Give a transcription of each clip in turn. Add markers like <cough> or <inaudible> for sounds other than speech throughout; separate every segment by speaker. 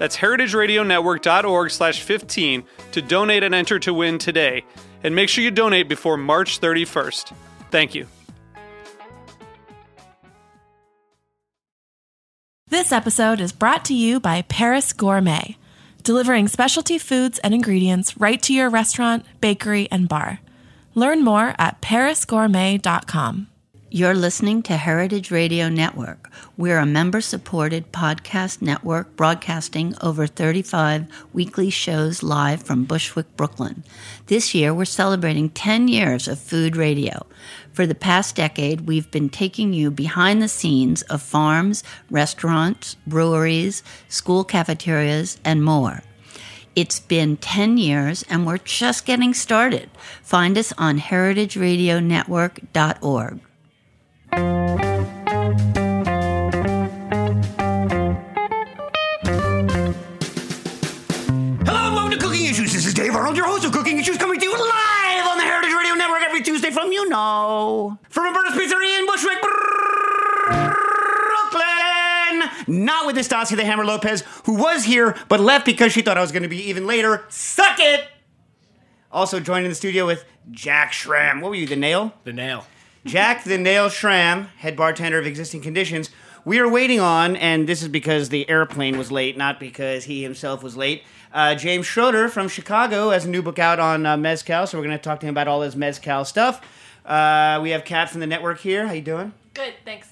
Speaker 1: That's heritageradionetwork.org slash 15 to donate and enter to win today. And make sure you donate before March 31st. Thank you.
Speaker 2: This episode is brought to you by Paris Gourmet, delivering specialty foods and ingredients right to your restaurant, bakery, and bar. Learn more at parisgourmet.com.
Speaker 3: You're listening to Heritage Radio Network. We're a member supported podcast network broadcasting over 35 weekly shows live from Bushwick, Brooklyn. This year, we're celebrating 10 years of food radio. For the past decade, we've been taking you behind the scenes of farms, restaurants, breweries, school cafeterias, and more. It's been 10 years and we're just getting started. Find us on heritageradionetwork.org.
Speaker 4: Hello and welcome to Cooking Issues. This is Dave Arnold, your host of Cooking Issues, coming to you live on the Heritage Radio Network every Tuesday from you know from Roberta's Pizzeria in Bushwick, Brooklyn. Not with Estacia the Hammer Lopez, who was here but left because she thought I was going to be even later. Suck it. Also joined in the studio with Jack Schramm. What were you, the nail?
Speaker 5: The nail.
Speaker 4: Jack the Nail Schramm, head bartender of Existing Conditions. We are waiting on, and this is because the airplane was late, not because he himself was late. Uh, James Schroeder from Chicago has a new book out on uh, mezcal, so we're going to talk to him about all his mezcal stuff. Uh, we have Kat from the network here. How you doing?
Speaker 2: Good, thanks.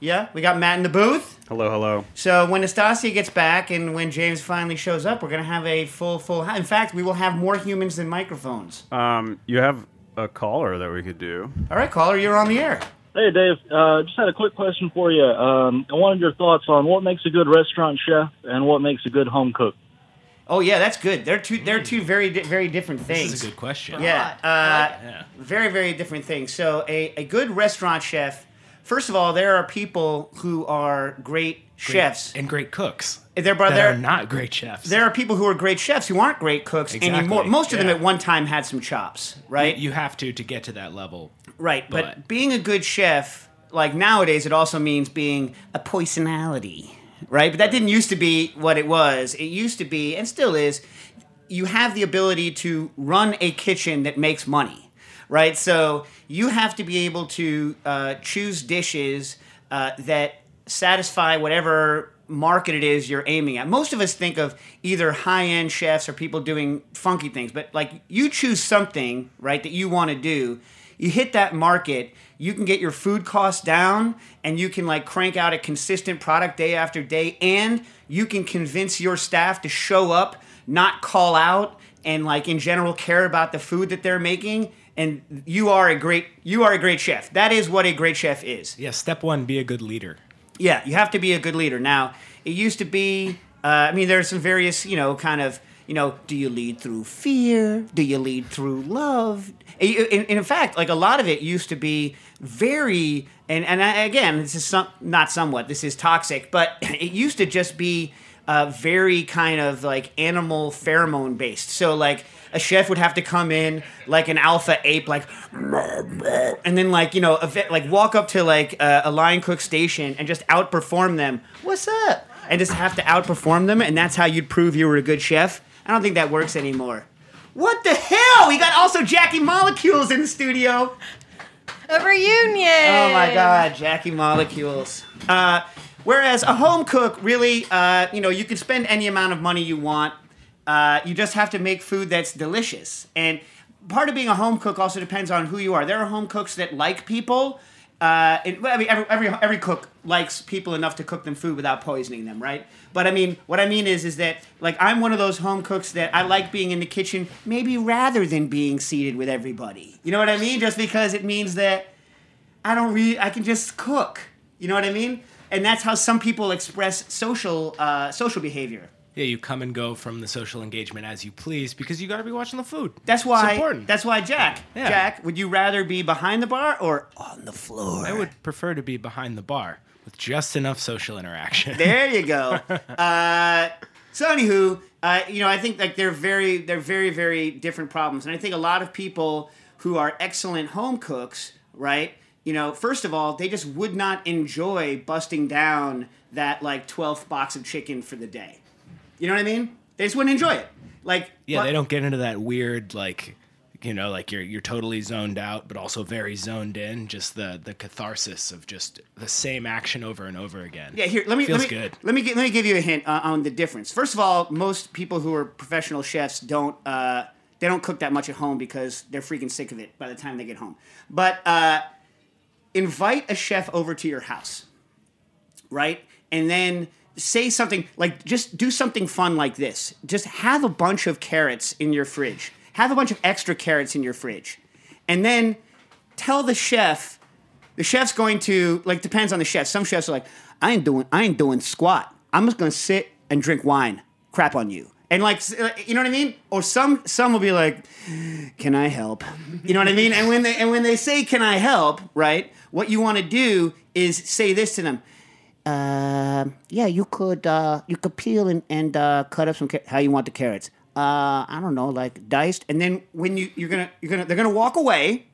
Speaker 4: Yeah, we got Matt in the booth.
Speaker 6: Hello, hello.
Speaker 4: So when Nastassia gets back and when James finally shows up, we're going to have a full, full. In fact, we will have more humans than microphones.
Speaker 6: Um, you have a caller that we could do.
Speaker 4: All right, caller, you're on the air.
Speaker 7: Hey, Dave. Uh, just had a quick question for you. Um, I wanted your thoughts on what makes a good restaurant chef and what makes a good home cook.
Speaker 4: Oh yeah, that's good. They're two. They're two very, di- very different things.
Speaker 5: This is a good question.
Speaker 4: Yeah, uh,
Speaker 5: Yeah.
Speaker 4: very, very different things. So, a, a good restaurant chef, first of all, there are people who are great, chefs.
Speaker 5: and great cooks.
Speaker 4: There, but
Speaker 5: that
Speaker 4: there,
Speaker 5: are not great chefs.
Speaker 4: there are people who are great chefs who aren't great cooks
Speaker 5: Exactly,
Speaker 4: anymore. Most of them at one time had some chops, right?
Speaker 5: You have to to get to that level.
Speaker 4: right. But,
Speaker 5: but-
Speaker 4: being a good chef, like nowadays, it also means being a personality, right? But that didn't used to be what it was. It used to be, and still is, you have the ability to run a kitchen that makes money, right? So you have to be able to uh, choose dishes uh, that satisfy whatever market it is you're aiming at. Most of us think of either high end chefs or people doing funky things, but like you choose something, right, that you want to do. You hit that market, you can get your food costs down and you can like crank out a consistent product day after day and you can convince your staff to show up, not call out and like in general care about the food that they're making and you are a great you are a great chef. That is what a great chef is.
Speaker 5: Yeah. Step one: be a good leader.
Speaker 4: Yeah, you have to be a good leader. Now, it used to be, uh, I mean, there's some various, you know, kind of, you know, do you lead through fear? Do you lead through love? And, and in fact, like a lot of it used to be very, and, and I, again, this is some, not somewhat, this is toxic, but <clears throat> it used to just be uh, very kind of like animal pheromone based. So, like, a chef would have to come in like an alpha ape, like, and then like you know, like walk up to like a, a line cook station and just outperform them. What's up? And just have to outperform them, and that's how you'd prove you were a good chef. I don't think that works anymore. What the hell? We got also Jackie Molecules in the studio.
Speaker 8: A reunion.
Speaker 4: Oh my God, Jackie Molecules. Uh, whereas a home cook, really, uh, you know, you can spend any amount of money you want. Uh, you just have to make food that's delicious. And part of being a home cook also depends on who you are. There are home cooks that like people. Uh, it, well, I mean, every, every every cook likes people enough to cook them food without poisoning them, right? But I mean, what I mean is, is that like I'm one of those home cooks that I like being in the kitchen, maybe rather than being seated with everybody. You know what I mean? Just because it means that I don't really, I can just cook. You know what I mean? And that's how some people express social uh, social behavior.
Speaker 5: Yeah, you come and go from the social engagement as you please because you got to be watching the food.
Speaker 4: That's why.
Speaker 5: It's important.
Speaker 4: That's why, Jack.
Speaker 5: Yeah.
Speaker 4: Jack, would you rather be behind the bar or on the floor?
Speaker 5: I would prefer to be behind the bar with just enough social interaction.
Speaker 4: There you go. <laughs> uh, so, anywho, uh, you know, I think like they're very, they're very, very different problems, and I think a lot of people who are excellent home cooks, right? You know, first of all, they just would not enjoy busting down that like twelfth box of chicken for the day. You know what I mean? They just wouldn't enjoy it. Like,
Speaker 5: yeah,
Speaker 4: but-
Speaker 5: they don't get into that weird like you know like you're you're totally zoned out but also very zoned in just the the catharsis of just the same action over and over again
Speaker 4: Yeah, here let me
Speaker 5: feels
Speaker 4: let me
Speaker 5: good
Speaker 4: let me let me give you a hint uh, on the difference. First of all, most people who are professional chefs don't uh, they don't cook that much at home because they're freaking sick of it by the time they get home. But uh, invite a chef over to your house, right? And then say something like just do something fun like this. Just have a bunch of carrots in your fridge. Have a bunch of extra carrots in your fridge. And then tell the chef the chef's going to like depends on the chef. Some chefs are like, I ain't doing I ain't doing squat. I'm just gonna sit and drink wine. Crap on you. And like you know what I mean? Or some some will be like, Can I help? You know what I mean? And when they and when they say can I help, right? What you want to do is say this to them. Uh, yeah, you could uh, you could peel and, and uh, cut up some ca- how you want the carrots. Uh, I don't know, like diced. And then when you you're gonna you're gonna they're gonna walk away,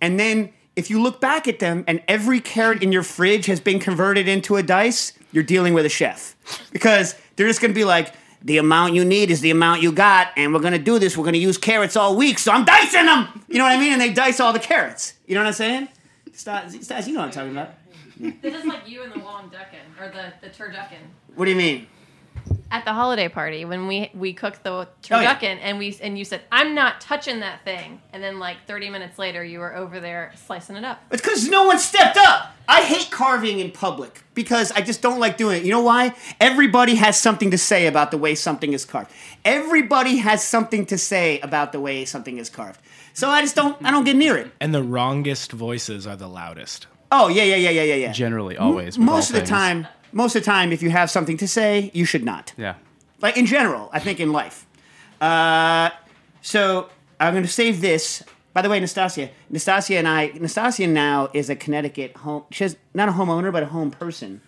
Speaker 4: and then if you look back at them and every carrot in your fridge has been converted into a dice, you're dealing with a chef because they're just gonna be like. The amount you need is the amount you got, and we're gonna do this. We're gonna use carrots all week, so I'm dicing them. You know what I mean? And they dice all the carrots. You know what I'm saying? Stas, Stas, you know what I'm talking about. <laughs>
Speaker 8: They're just like you and the long duckin, or the, the turducken.
Speaker 4: What do you mean?
Speaker 8: At the holiday party, when we we cooked the
Speaker 4: Oh, yeah.
Speaker 8: turducken, and we and you said, "I'm not touching that thing," and then like 30 minutes later, you were over there slicing it up.
Speaker 4: It's because no one stepped up. I hate carving in public because I just don't like doing it. You know why? Everybody has something to say about the way something is carved. Everybody has something to say about the way something is carved. So I just don't. I don't get near it.
Speaker 5: and the wrongest voices are the loudest
Speaker 4: Oh yeah, yeah, yeah, yeah, yeah, yeah.
Speaker 6: Generally, always. with
Speaker 4: most
Speaker 6: all
Speaker 4: of the
Speaker 6: things.
Speaker 4: time, most of the time, if you have something to say, you should not.
Speaker 6: Yeah.
Speaker 4: like in general, I think in life. Uh, so I'm going to save this. By the way, Nastassia, Nastassia and I, Nastassia now is a Connecticut home. She's not a homeowner, but a home person.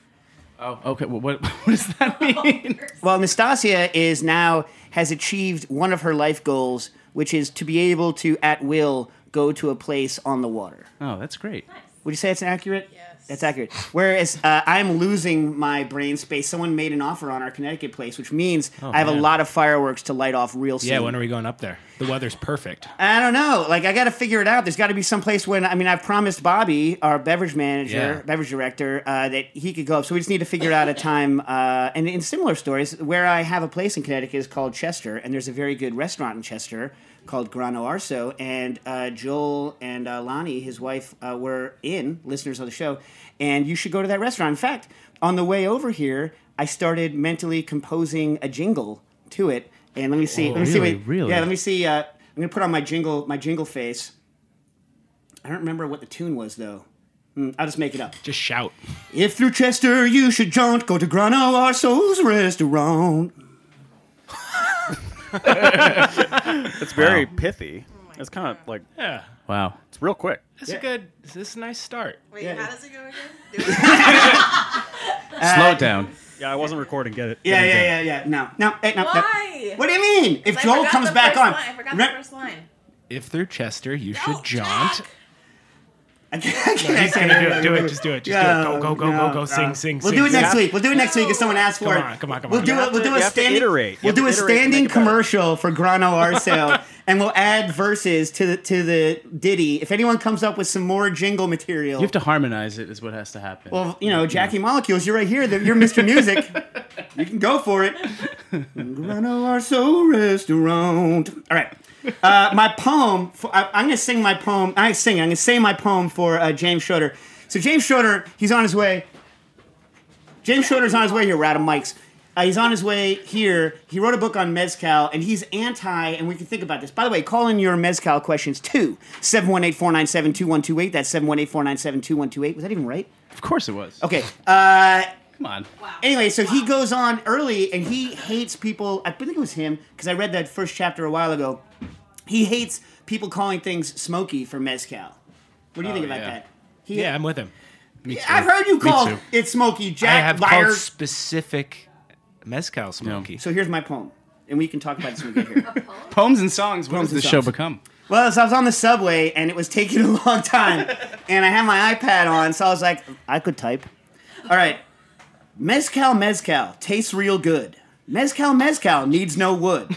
Speaker 6: Oh, okay. Well, what, <laughs> what does that <laughs> mean?
Speaker 4: Well, Nastassia is now has achieved one of her life goals, which is to be able to at will go to a place on the water.
Speaker 6: oh, that's great.
Speaker 4: Would you say it's accurate? Yes. That's accurate. Whereas uh, I'm losing my brain space. Someone made an offer on our Connecticut place, which means I have a lot of fireworks to light off real soon.
Speaker 5: yeah when are we going up there the weather's perfect
Speaker 4: I don't know. Like I got to figure it out. There's got to be some place when I mean I've promised Bobby, our beverage manager,
Speaker 5: Yeah.
Speaker 4: beverage director, uh, that he could go up. So we just need to figure out a time. Uh, and in similar stories, where I have a place in Connecticut is called Chester, and there's a very good restaurant in Chester called Grano Arso. And uh, Joel and uh, Lonnie, his wife, uh, were in listeners of the show, and you should go to that restaurant. In fact, on the way over here, I started mentally composing a jingle to it. And let me see.
Speaker 6: Oh,
Speaker 4: let me see.
Speaker 6: really?
Speaker 4: Wait,
Speaker 6: Really?
Speaker 4: Yeah, let me see. Uh, I'm gonna put on my jingle, my jingle face. I don't remember what the tune was though. Hmm, I'll just make it up.
Speaker 5: just shout
Speaker 4: If through Chester you should jaunt, go to Grano Arso's restaurant. <laughs>
Speaker 6: It's very pithy. It's kind of like
Speaker 5: yeah
Speaker 6: wow. It's real quick.
Speaker 5: it's a good this is a nice start
Speaker 2: Wait,
Speaker 4: Yeah.
Speaker 2: how does it go again? <laughs> <laughs>
Speaker 6: Slow it down. Yeah, I wasn't recording. Get it.
Speaker 4: Yeah, yeah, yeah, yeah. No, no, eh, no, no.
Speaker 2: Why?
Speaker 4: What do you mean? If
Speaker 2: I
Speaker 4: Joel
Speaker 2: forgot
Speaker 4: comes
Speaker 2: the
Speaker 4: back
Speaker 2: first
Speaker 4: on,
Speaker 2: line. I forgot
Speaker 4: Re-
Speaker 2: the first line.
Speaker 5: if through chester you should
Speaker 2: No,
Speaker 5: jaunt
Speaker 2: Jack.
Speaker 4: I can't, I
Speaker 5: he's gonna do it do it just do it just do it go go go go go
Speaker 4: No,
Speaker 5: sing
Speaker 4: no.
Speaker 5: sing
Speaker 4: We'll
Speaker 5: sing
Speaker 4: do it next
Speaker 5: sing.
Speaker 4: week. We'll do it next week if someone asks for it.
Speaker 5: Come
Speaker 4: it.
Speaker 5: on, come on, come
Speaker 4: We'll
Speaker 5: on.
Speaker 4: do
Speaker 5: You
Speaker 4: it. We'll do a standing. We'll do a standing
Speaker 6: make it better.
Speaker 4: commercial for Grano Arso, <laughs> and we'll add verses to the to the ditty. If anyone comes up with some more jingle material,
Speaker 6: You have to harmonize it. Is what has to happen.
Speaker 4: Well, you know, Jackie Molecules, you're right here. You're Mr. Music. you can go for it. <laughs> Grano Arso Restaurant. All right. Uh, my poem. For, I, I'm going to sing my poem. I sing. I'm going to say my poem for uh, James Schroeder. So James Schroeder, he's on his way. James Schroeder's on his way here. We're out of mics. Uh, he's on his way here. He wrote a book on mezcal, and he's anti. And we can think about this. By the way, call in your mezcal questions too. 718-497-2128. That's 718-497-2128. Was that even right?
Speaker 6: Of course it was.
Speaker 4: Okay. Uh,
Speaker 6: Come on.
Speaker 4: Anyway, so he goes on early and he hates people. I think it was him because I read that first chapter a while ago. He hates people calling things smoky for mezcal. What do you oh, think about
Speaker 5: yeah.
Speaker 4: that? He,
Speaker 5: Yeah, I'm with him. Me too.
Speaker 4: I've heard you call it smoky,
Speaker 5: I
Speaker 4: Jack.
Speaker 5: have
Speaker 4: liar.
Speaker 5: called specific mezcal smoky.
Speaker 4: so here's my poem, and we can talk about this when we get here. <laughs>
Speaker 6: Poems and songs. What
Speaker 4: Poems
Speaker 6: does this
Speaker 4: and
Speaker 6: show
Speaker 4: songs.
Speaker 6: become?
Speaker 4: Well, so I was on the subway and it was taking a <laughs> long time, and I had my iPad on, so I was like, I could type. All right, mezcal, mezcal tastes real good. Mezcal, mezcal needs no wood.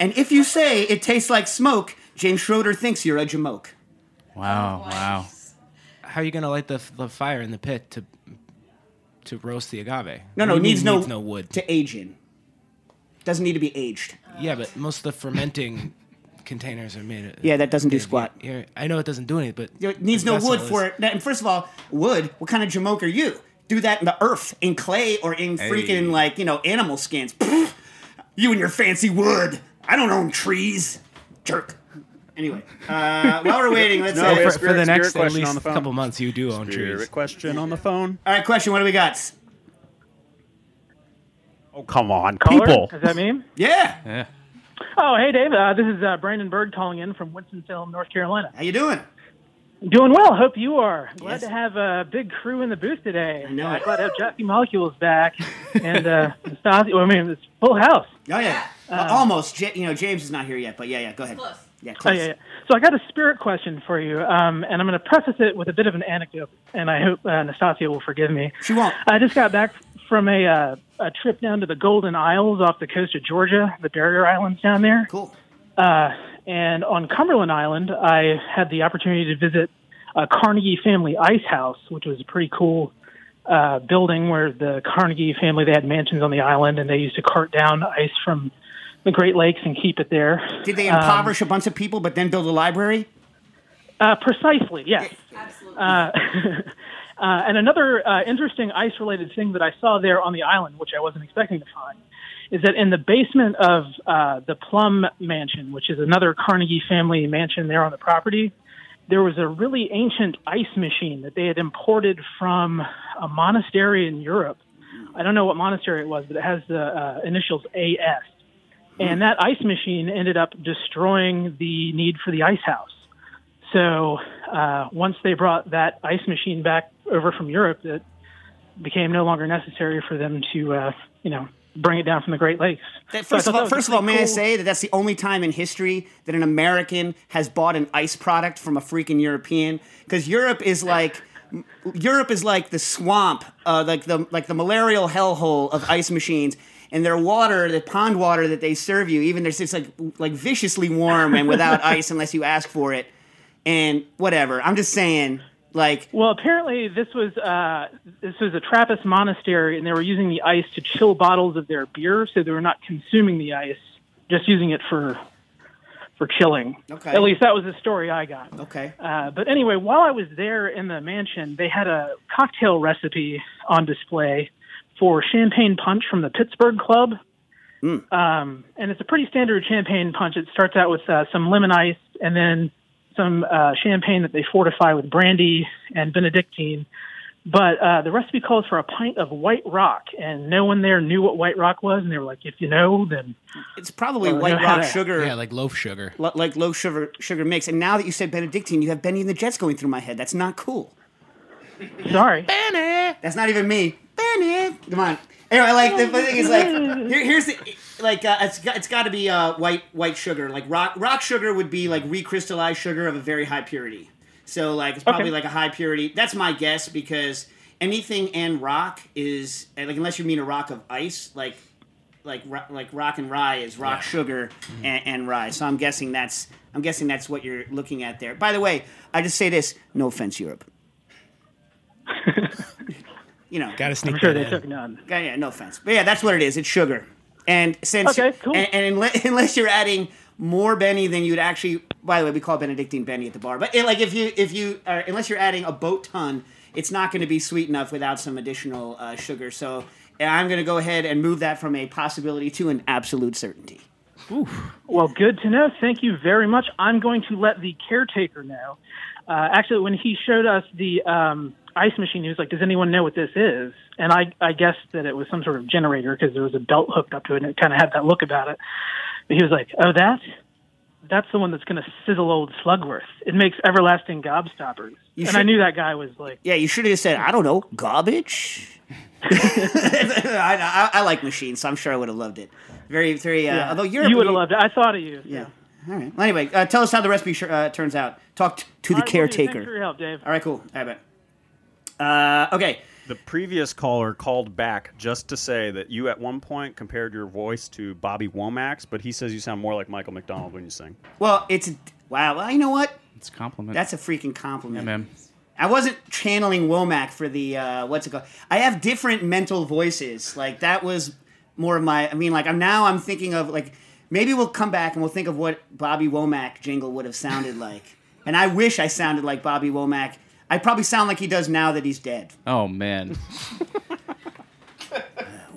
Speaker 4: And if you say it tastes like smoke, James Schroeder thinks you're a jamoke.
Speaker 6: Wow. Oh, wow.
Speaker 5: How are you gonna light the, the fire in the pit to to roast the agave?
Speaker 4: No, no,
Speaker 5: What
Speaker 4: it needs no,
Speaker 5: needs no wood.
Speaker 4: to age in. Doesn't need to be aged.
Speaker 5: yeah, but most of the fermenting <laughs> containers are made. Of,
Speaker 4: Yeah, that doesn't do
Speaker 5: yeah,
Speaker 4: squat.
Speaker 5: yeah, I know it doesn't do anything, but
Speaker 4: It needs
Speaker 5: the
Speaker 4: no wood
Speaker 5: vessel
Speaker 4: for it. And first of all, wood. What kind of jamoke are you? Do that in the earth, in clay, or in freaking
Speaker 6: Hey.
Speaker 4: like you know animal skins. Pfft. <laughs> you and your fancy wood. I don't own trees. Jerk. Anyway, uh, <laughs> while we're waiting, let's.
Speaker 6: No, we have
Speaker 5: for, for the next at
Speaker 6: question
Speaker 5: least
Speaker 6: on the phone.
Speaker 5: couple months, you do own trees.
Speaker 6: Question on the phone.
Speaker 4: all right, question. What do we got?
Speaker 6: Oh, come on.
Speaker 9: Caller?
Speaker 6: People.
Speaker 9: Is that me?
Speaker 4: Yeah.
Speaker 6: Yeah.
Speaker 9: Oh, hey, Dave. Uh, this is uh, Brandon Berg calling in from Winston-Salem, North Carolina.
Speaker 4: How you doing?
Speaker 9: Doing well. Hope you are. Glad
Speaker 4: Yes.
Speaker 9: to have a big crew in the booth today.
Speaker 4: I know
Speaker 9: Uh,
Speaker 4: it.
Speaker 9: glad to have <gasps> Jackie Molecules back and uh, Stassi. Well, I mean, it's full house.
Speaker 4: Oh yeah. Uh, almost. J- you know, James is not here yet, but yeah, yeah. Go ahead.
Speaker 8: Close.
Speaker 4: Yeah,
Speaker 9: Oh,
Speaker 4: close.
Speaker 9: yeah, yeah. So I got a spirit question for you, um, and I'm going to preface it with a bit of an anecdote, and I hope uh, Nastassia will forgive me.
Speaker 4: She won't.
Speaker 9: I just got back from a, uh, a trip down to the Golden Isles off the coast of Georgia, the barrier islands down there.
Speaker 4: Cool.
Speaker 9: Uh, and on Cumberland Island, I had the opportunity to visit a Carnegie family ice house, which was a pretty cool uh, building where the Carnegie family they had mansions on the island, and they used to cart down ice from the Great Lakes and keep it there.
Speaker 4: Did they
Speaker 9: Um,
Speaker 4: impoverish a bunch of people, but then build a library?
Speaker 9: Uh, precisely, yes.
Speaker 8: Absolutely.
Speaker 9: Uh, <laughs> uh, and another uh, interesting ice-related thing that I saw there on the island, which I wasn't expecting to find, is that in the basement of uh, the Plum Mansion, which is another Carnegie family mansion there on the property, there was a really ancient ice machine that they had imported from a monastery in Europe. I don't know what monastery it was, but it has the uh, initials AS. And that ice machine ended up destroying the need for the ice house. So uh, once they brought that ice machine back over from Europe, it became no longer necessary for them to, uh, you know, bring it down from the Great Lakes.
Speaker 4: That- First
Speaker 9: thought
Speaker 4: of all, first of all, may I say that that's the only time in history that an American has bought an ice product from a freaking European? Because Europe is like. Europe is like the swamp, uh, like the like the malarial hellhole of ice machines, and their water, the pond water that they serve you, even there's just like like viciously warm and without <laughs> ice unless you ask for it, and whatever. I'm just saying, like
Speaker 9: Well, apparently this was uh, this was a Trappist monastery, and they were using the ice to chill bottles of their beer, so they were not consuming the ice, just using it for for chilling.
Speaker 4: Okay.
Speaker 9: At least that was the story I got.
Speaker 4: okay,
Speaker 9: Uh, but anyway, while I was there in the mansion, they had a cocktail recipe on display for champagne punch from the Pittsburgh Club. Um, and it's a pretty standard champagne punch. It starts out with uh, some lemon ice and then some uh, champagne that they fortify with brandy and Benedictine. But uh, the recipe calls for a pint of White Rock, and no one there knew what White Rock was. And they were like, "If you know, then
Speaker 4: it's probably white rock sugar.
Speaker 5: Yeah, like loaf sugar.
Speaker 4: li- like loaf sugar sugar mix. And now that you said Benedictine, you have Benny and the Jets going through my head. That's not cool.
Speaker 9: sorry." Benny.
Speaker 4: That's not even me. Benny, come on. Anyway, like the thing is like <laughs> here, here's the like uh, it's got, it's got to be uh, white white sugar. Like rock rock sugar would be like recrystallized sugar of a very high purity. So like it's probably
Speaker 9: Okay.
Speaker 4: like a high purity. That's my guess because anything and rock is like unless you mean a rock of ice like like ro- like rock and rye is rock sugar and, and rye. So I'm guessing that's I'm guessing that's what you're looking at there. By the way, I just say this: no offense, Europe. <laughs> you know,
Speaker 5: Gotta sneak
Speaker 9: I'm sure they
Speaker 5: in.
Speaker 9: took none.
Speaker 4: yeah, yeah, no offense, but yeah, that's what it is. It's sugar, and since
Speaker 9: Okay, cool.
Speaker 4: and, and unle- <laughs> unless you're adding more Benny than you'd actually. By the way, we call Benedictine Benny at the bar. But eh, like if you if you are, unless you're adding a boat ton, it's not going to be sweet enough without some additional uh, sugar. So I'm going to go ahead and move that from a possibility to an absolute certainty.
Speaker 9: Well, good to know. Thank you very much. I'm going to let the caretaker know. Uh, actually, when he showed us the um, ice machine, he was like, "Does anyone know what this is?" And I, I guessed that it was some sort of generator because there was a belt hooked up to it, and it kind of had that look about it. But he was like, "Oh, that." That's the one that's going to sizzle old Slugworth. It makes everlasting gobstoppers.
Speaker 4: You
Speaker 9: and I knew that guy was like,
Speaker 4: Yeah, you should have said, I don't know, garbage. <laughs> <laughs> I, I, I like machines, so I'm sure I would have loved it. Very, very. Uh,
Speaker 9: yeah.
Speaker 4: Although you're
Speaker 9: you would have loved it. I thought of you.
Speaker 4: Yeah. All right. Well, anyway, uh, tell us how the recipe sh- uh, turns out. Talk t- to the
Speaker 9: All right, will do.
Speaker 4: caretaker.
Speaker 9: Thanks for your help, Dave.
Speaker 4: All right, cool. Right, bet. Uh, okay.
Speaker 6: The previous caller called back just to say that you at one point compared your voice to Bobby Womack's, but he says you sound more like Michael McDonald when you sing.
Speaker 4: Well, it's wow. Well, you know what?
Speaker 10: It's a compliment.
Speaker 4: That's a freaking compliment.
Speaker 10: yeah, man.
Speaker 4: I wasn't channeling Womack for the uh, what's it called? I have different mental voices. Like that was more of my. I mean, like I'm now I'm thinking of like maybe we'll come back and we'll think of what Bobby Womack jingle would have sounded like. And I wish I sounded like Bobby Womack. I probably sound like he does now that he's dead.
Speaker 10: Oh man. <laughs>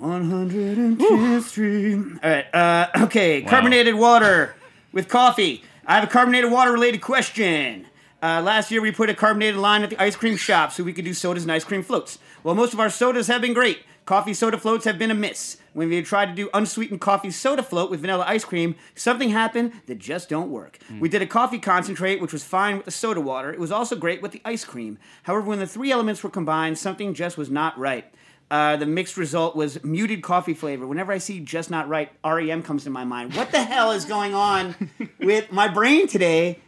Speaker 4: 110th Street. All right. Uh, okay. Carbonated water with coffee. I have a carbonated water related question. Uh, last year we put a carbonated line at the ice cream shop so we could do sodas and ice cream floats. Well, most of our sodas have been great. Coffee soda floats have been a miss. When we tried to do unsweetened coffee soda float with vanilla ice cream, something happened that just don't work. We did a coffee concentrate, which was fine with the soda water. It was also great with the ice cream. However, when the three elements were combined, something just was not right. Uh, the mixed result was muted coffee flavor. Whenever I see just not right, REM comes to my mind. What the hell is going on <laughs> with my brain today?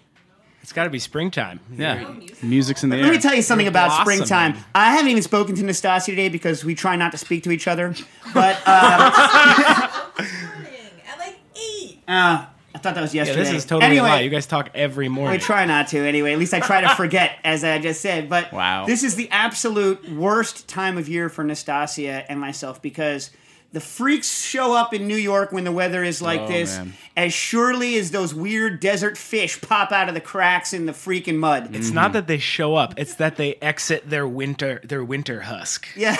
Speaker 5: It's got to be springtime.
Speaker 10: Yeah. Music's in the air.
Speaker 4: Let me tell you something about
Speaker 5: blossoming.
Speaker 4: springtime. I haven't even spoken to Nastassia today because we try not to speak to each other. <laughs> But uh, <laughs>
Speaker 11: At like eight.
Speaker 4: uh, I thought that was
Speaker 5: Yeah,
Speaker 4: yesterday.
Speaker 5: this is totally
Speaker 4: anyway,
Speaker 5: a lie. You guys talk every
Speaker 4: I
Speaker 5: morning.
Speaker 4: try not to anyway. At least I try to <laughs> forget, as I just said. But
Speaker 10: Wow.
Speaker 4: this is the absolute worst time of year for Nastassia and myself because the freaks show up in New York when the weather is like
Speaker 10: Oh,
Speaker 4: this
Speaker 10: man.
Speaker 4: as surely as those weird desert fish pop out of the cracks in the freaking mud.
Speaker 5: It's not that they show up; it's that they exit their winter their winter husk.
Speaker 4: yeah,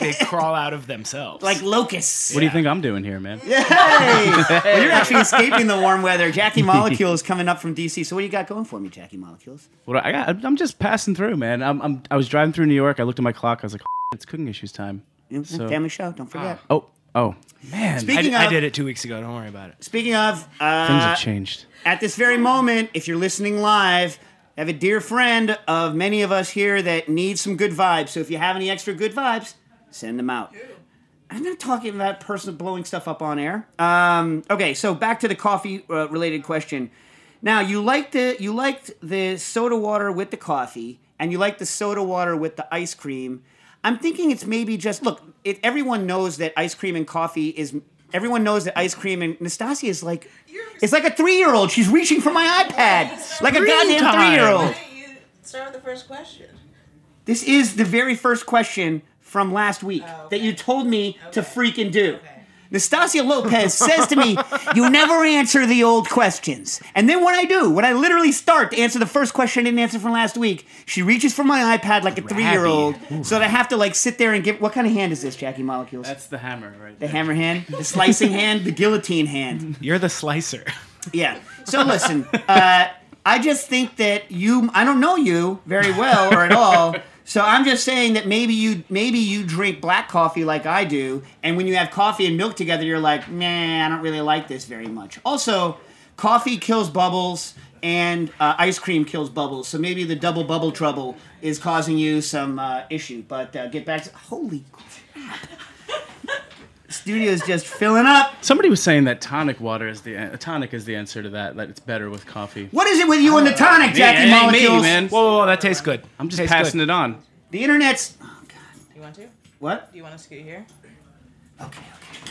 Speaker 5: They crawl out of themselves.
Speaker 4: like locusts.
Speaker 10: What do you think I'm doing here, man?
Speaker 4: Hey! well, you're actually escaping the warm weather. Jackie <laughs> Molecules coming up from DC. So what do you got going for me, Jackie Molecules?
Speaker 10: What I got? I'm just passing through, man. I'm, I'm I was driving through New York. I looked at my clock. I was like, it's cooking issues time. So-
Speaker 4: Family show. Don't forget.
Speaker 10: Oh, oh, man.
Speaker 5: I,
Speaker 4: Speaking
Speaker 5: I
Speaker 4: of,
Speaker 5: did it two weeks ago. Don't worry about it.
Speaker 4: Speaking of,
Speaker 10: Things
Speaker 4: uh,
Speaker 10: have changed.
Speaker 4: at this very moment, if you're listening live, I have a dear friend of many of us here that needs some good vibes. So if you have any extra good vibes, send them out. I'm not talking about person blowing stuff up on air. Um, okay, so back to the coffee uh, related question. Now you liked the you liked the soda water with the coffee, and you liked the soda water with the ice cream. I'm thinking it's maybe just look. It, everyone knows that ice cream and coffee is. Everyone knows that ice cream and Nastassia is like. It's like a three year old. She's reaching for my iPad like a goddamn
Speaker 11: three-year-old. you start with the first question?
Speaker 4: This is the very first question from last week
Speaker 11: Oh,
Speaker 4: that you told me to
Speaker 11: Okay.
Speaker 4: freaking do.
Speaker 11: Okay.
Speaker 4: Nastassia Lopez says to me, You never answer the old questions. And then when I do, when I literally start to answer the first question I didn't answer from last week, she reaches for my iPad like a three year old. So that I have to like sit there and give. What kind of hand is this, Jackie Molecules?
Speaker 10: That's the hammer, right?
Speaker 4: the hammer hand, the slicing hand, the guillotine hand.
Speaker 5: You're the slicer.
Speaker 4: Yeah. So listen, uh, I just think that you. I don't know you very well or at all. <laughs> So I'm just saying that maybe you maybe you drink black coffee like I do, and when you have coffee and milk together, you're like, man, I don't really like this very much. Also, coffee kills bubbles. And uh, ice cream kills bubbles, so maybe the double bubble trouble is causing you some uh, issue. But uh, get back to holy crap! Studio's just filling up.
Speaker 10: Somebody was saying that tonic water is the uh, tonic is the answer to that. That it's better with coffee.
Speaker 4: What is it with you and the tonic, Jackie
Speaker 10: it ain't me, man.
Speaker 5: Whoa, whoa, whoa, that tastes good.
Speaker 10: I'm just
Speaker 5: Tastes
Speaker 10: passing
Speaker 5: good.
Speaker 10: it on.
Speaker 4: The internet's Oh God.
Speaker 11: You want to?
Speaker 4: what?
Speaker 11: Do you want to scoot here? Okay.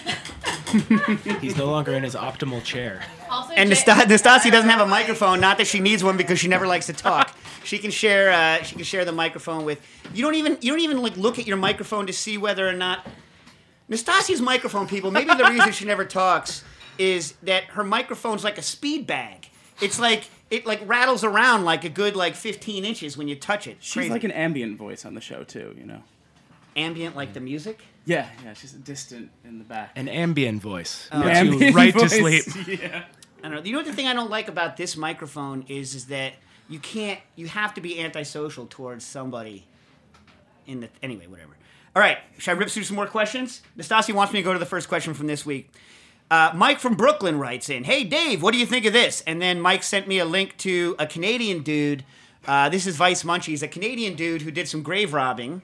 Speaker 11: okay. <laughs>
Speaker 5: He's no longer in his optimal chair.
Speaker 8: Also,
Speaker 4: And
Speaker 8: Jay-
Speaker 4: Nasta- Nastassia doesn't have a microphone. Not that she needs one because she never likes to talk. <laughs> She can share. Uh, she can share the microphone with. You don't even. You don't even like look at your microphone to see whether or not. Nastassia's microphone, people. Maybe the reason she never talks is that her microphone's like a speed bag. It's like it like rattles around like a good like 15 inches when you touch it.
Speaker 10: She's like an ambient voice on the show too. You know.
Speaker 4: ambient like the music.
Speaker 10: Yeah, yeah. She's distant in the back.
Speaker 5: An ambient voice.
Speaker 4: Oh.
Speaker 5: Puts you
Speaker 10: Ambient
Speaker 5: right to sleep. <laughs>
Speaker 10: Yeah.
Speaker 4: I don't know. You know what the thing I don't like about this microphone is is that you can't you have to be antisocial towards somebody in the anyway, whatever. All right, should I rip through some more questions? Nastasi wants me to go to the first question from this week. Uh, Mike from Brooklyn writes in, "Hey Dave, what do you think of this?" And then Mike sent me a link to a Canadian dude. Uh, this is Vice Munchies, a Canadian dude who did some grave robbing,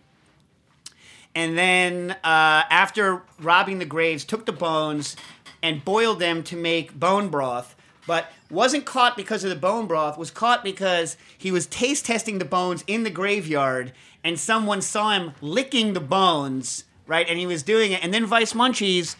Speaker 4: and then uh, after robbing the graves, took the bones and boiled them to make bone broth. But wasn't caught because of the bone broth. Was caught because he was taste testing the bones in the graveyard, and someone saw him licking the bones, right? And he was doing it. And then Vice Munchies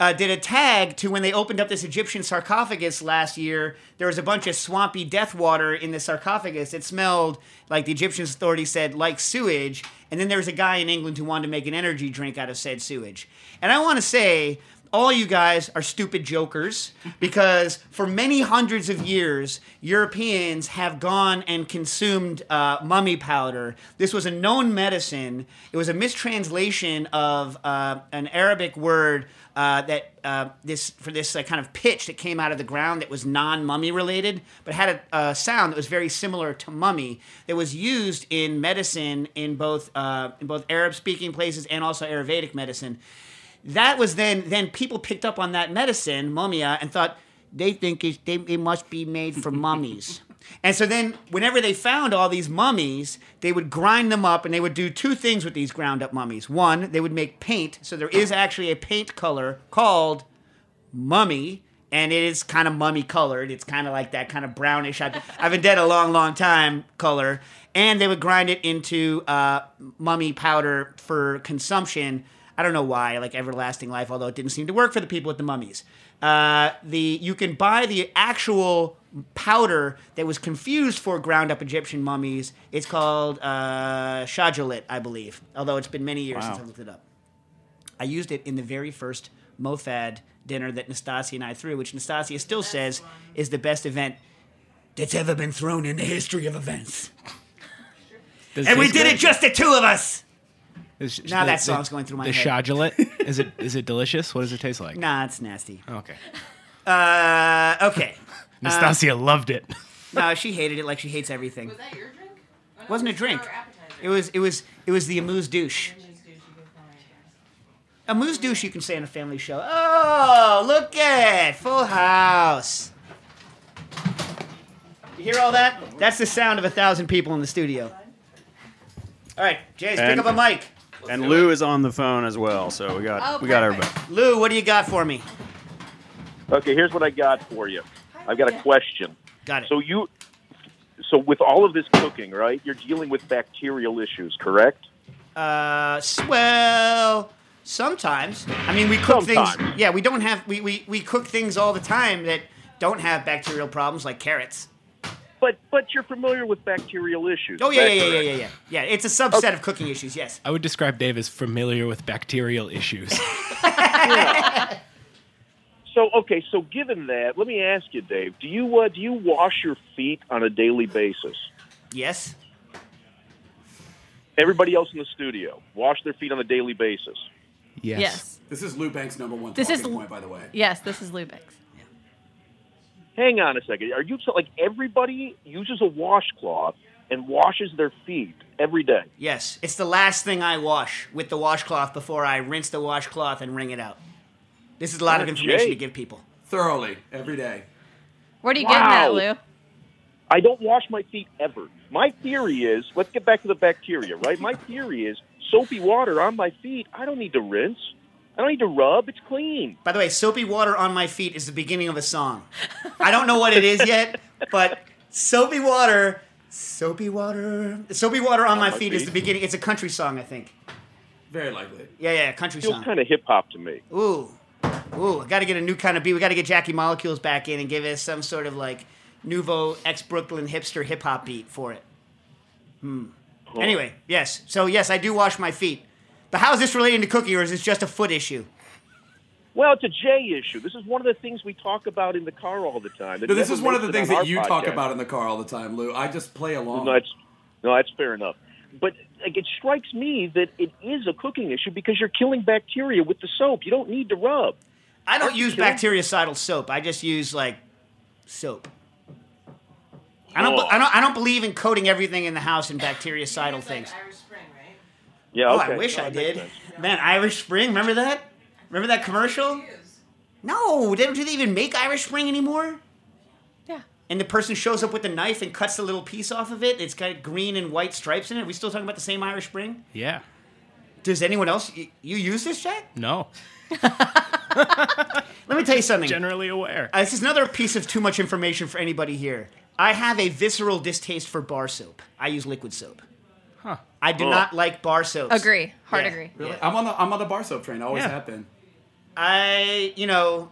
Speaker 4: uh, did a tag to when they opened up this Egyptian sarcophagus last year. There was a bunch of swampy death water in the sarcophagus. It smelled like the Egyptian authorities said like sewage. And then there was a guy in England who wanted to make an energy drink out of said sewage. And I want to say. All you guys are stupid jokers because for many hundreds of years, Europeans have gone and consumed uh, mummy powder. This was a known medicine. It was a mistranslation of uh, an Arabic word uh, that uh, this for this uh, kind of pitch that came out of the ground that was non-mummy related, but had a, a sound that was very similar to mummy. That was used in medicine in both uh, in both Arab-speaking places and also Ayurvedic medicine. That was then then people picked up on that medicine mumia and thought they think it, they, it must be made for mummies. <laughs> And so then, whenever they found all these mummies, they would grind them up and they would do two things with these ground up mummies. One, they would make paint. So there is actually a paint color called mummy, and it is kind of mummy colored. It's kind of like that kind of brownish, I've, I've been dead a long, long time color. And they would grind it into uh, mummy powder for consumption. I don't know why, like everlasting life, although it didn't seem to work for the people with the mummies. Uh, the you can buy the actual powder that was confused for ground up Egyptian mummies. It's called uh, shajalit, I believe. Although it's been many years since I looked it up. I used it in the very first Mofad dinner that Nastassia and I threw, which Nastassia still says is the best event that's ever been thrown in the history of events.
Speaker 5: Does
Speaker 4: and we did it just the two of us.
Speaker 5: Is-
Speaker 4: Now
Speaker 5: the-
Speaker 4: that
Speaker 5: the-
Speaker 4: song's going through my head.
Speaker 5: the
Speaker 4: head.
Speaker 5: shajalit, <laughs> is it is it delicious? What does it taste like?
Speaker 4: Nah, it's nasty.
Speaker 5: Okay.
Speaker 4: Uh, okay. <laughs>
Speaker 5: Nastassia loved it.
Speaker 4: No, she hated it like she hates everything.
Speaker 11: Was that your drink? Oh, no,
Speaker 4: wasn't a
Speaker 11: it was
Speaker 4: drink. It was it was it was the amuse douche.
Speaker 11: Amuse douche, you can call it, yes.
Speaker 4: Amuse douche you can say on a family show. Oh, look at Full House. You hear all that? That's the sound of a thousand people in the studio. All right, Jace, pick up a mic.
Speaker 6: And Lou is on the phone as well, so we got
Speaker 8: Oh,
Speaker 6: we got
Speaker 8: perfect.
Speaker 6: everybody.
Speaker 4: Lou, what do you got for me?
Speaker 12: Okay, here's what I got for you. I've got a question.
Speaker 4: Got it.
Speaker 12: So you, so with all of this cooking, right? You're dealing with bacterial issues, correct?
Speaker 4: Uh, s- well, sometimes. I mean, we cook
Speaker 12: Sometimes.
Speaker 4: things. Yeah, we don't have. We, we we cook things all the time that don't have bacterial problems, like carrots.
Speaker 12: But but you're familiar with bacterial issues.
Speaker 4: Oh yeah, yeah, yeah, yeah, yeah, yeah. Yeah, it's a subset of cooking issues. Yes.
Speaker 5: I would describe Dave as familiar with bacterial issues. <laughs>
Speaker 12: So okay, so given that, let me ask you, Dave. Do you uh, do you wash your feet on a daily basis?
Speaker 4: Yes.
Speaker 12: Everybody else in the studio wash their feet on a daily basis.
Speaker 5: Yes.
Speaker 8: Yes.
Speaker 13: This is Lou Bank's number one
Speaker 8: This
Speaker 13: talking
Speaker 8: is-
Speaker 13: point, by the way.
Speaker 8: Yes, this is Lubex.
Speaker 12: Hang on a second. Are you so like everybody uses a washcloth and washes their feet every day?
Speaker 4: Yes. It's the last thing I wash with the washcloth before I rinse the washcloth and wring it out. This is a lot of information
Speaker 12: Jay.
Speaker 4: to give people.
Speaker 13: Thoroughly, every day.
Speaker 8: What are you getting at,
Speaker 12: Wow.
Speaker 8: Lou?
Speaker 12: I don't wash my feet ever. My theory is, let's get back to the bacteria, right? My theory is soapy water on my feet. I don't need to rinse. I don't need to rub. It's clean.
Speaker 4: By the way, soapy water on my feet is the beginning of a song. I don't know what it is yet, but soapy water, soapy water, soapy water on, my,
Speaker 12: my
Speaker 4: feet, is the beginning. It's a country song, I think.
Speaker 13: Very likely.
Speaker 4: Yeah, yeah, country
Speaker 12: Feels
Speaker 4: song.
Speaker 12: kind of hip hop to me.
Speaker 4: Ooh, ooh, I got to get a new kind of beat. We got to get Jackie Molecules back in and give us some sort of like nouveau ex Brooklyn hipster hip hop beat for it. Hmm. Anyway, yes. So yes, I do wash my feet. But how is this relating to cooking, or is this just a foot issue?
Speaker 12: Well, it's a J issue. This is one of the things we talk about in the car all the time. It
Speaker 13: But this is one of the things
Speaker 12: on
Speaker 13: that
Speaker 12: our
Speaker 13: you talk about in the car all the time, Lou. I just play along.
Speaker 12: No, that's no, that's fair enough. But like, it strikes me that it is a cooking issue because you're killing bacteria with the soap. You don't need to rub.
Speaker 4: I don't
Speaker 12: Aren't
Speaker 4: use bactericidal soap. I just use like soap. I don't.
Speaker 12: Oh.
Speaker 4: I don't. I don't believe in coating everything in the house in bactericidal things.
Speaker 12: Yeah,
Speaker 4: Oh,
Speaker 12: okay.
Speaker 4: I wish
Speaker 12: No,
Speaker 4: I did. Man, Irish Spring. Remember that? Remember that commercial? No, they don't they even make Irish Spring anymore?
Speaker 8: Yeah.
Speaker 4: And the person shows up with a knife and cuts the little piece off of it. It's got green and white stripes in it. Are we still talking about the same Irish Spring?
Speaker 5: Yeah.
Speaker 4: Does anyone else? You, you use this, Jack?
Speaker 5: No. <laughs>
Speaker 4: Let me tell you something.
Speaker 5: Generally aware.
Speaker 4: Uh, this is another piece of too much information for anybody here. I have a visceral distaste for bar soap. I use liquid soap.
Speaker 5: Huh.
Speaker 4: I do
Speaker 13: Oh.
Speaker 4: not like bar soaps.
Speaker 8: Agree. Hard
Speaker 4: Yeah.
Speaker 8: agree.
Speaker 13: Really? I'm on the I'm on the bar soap train. I always
Speaker 4: Yeah.
Speaker 13: have been.
Speaker 4: I, you know,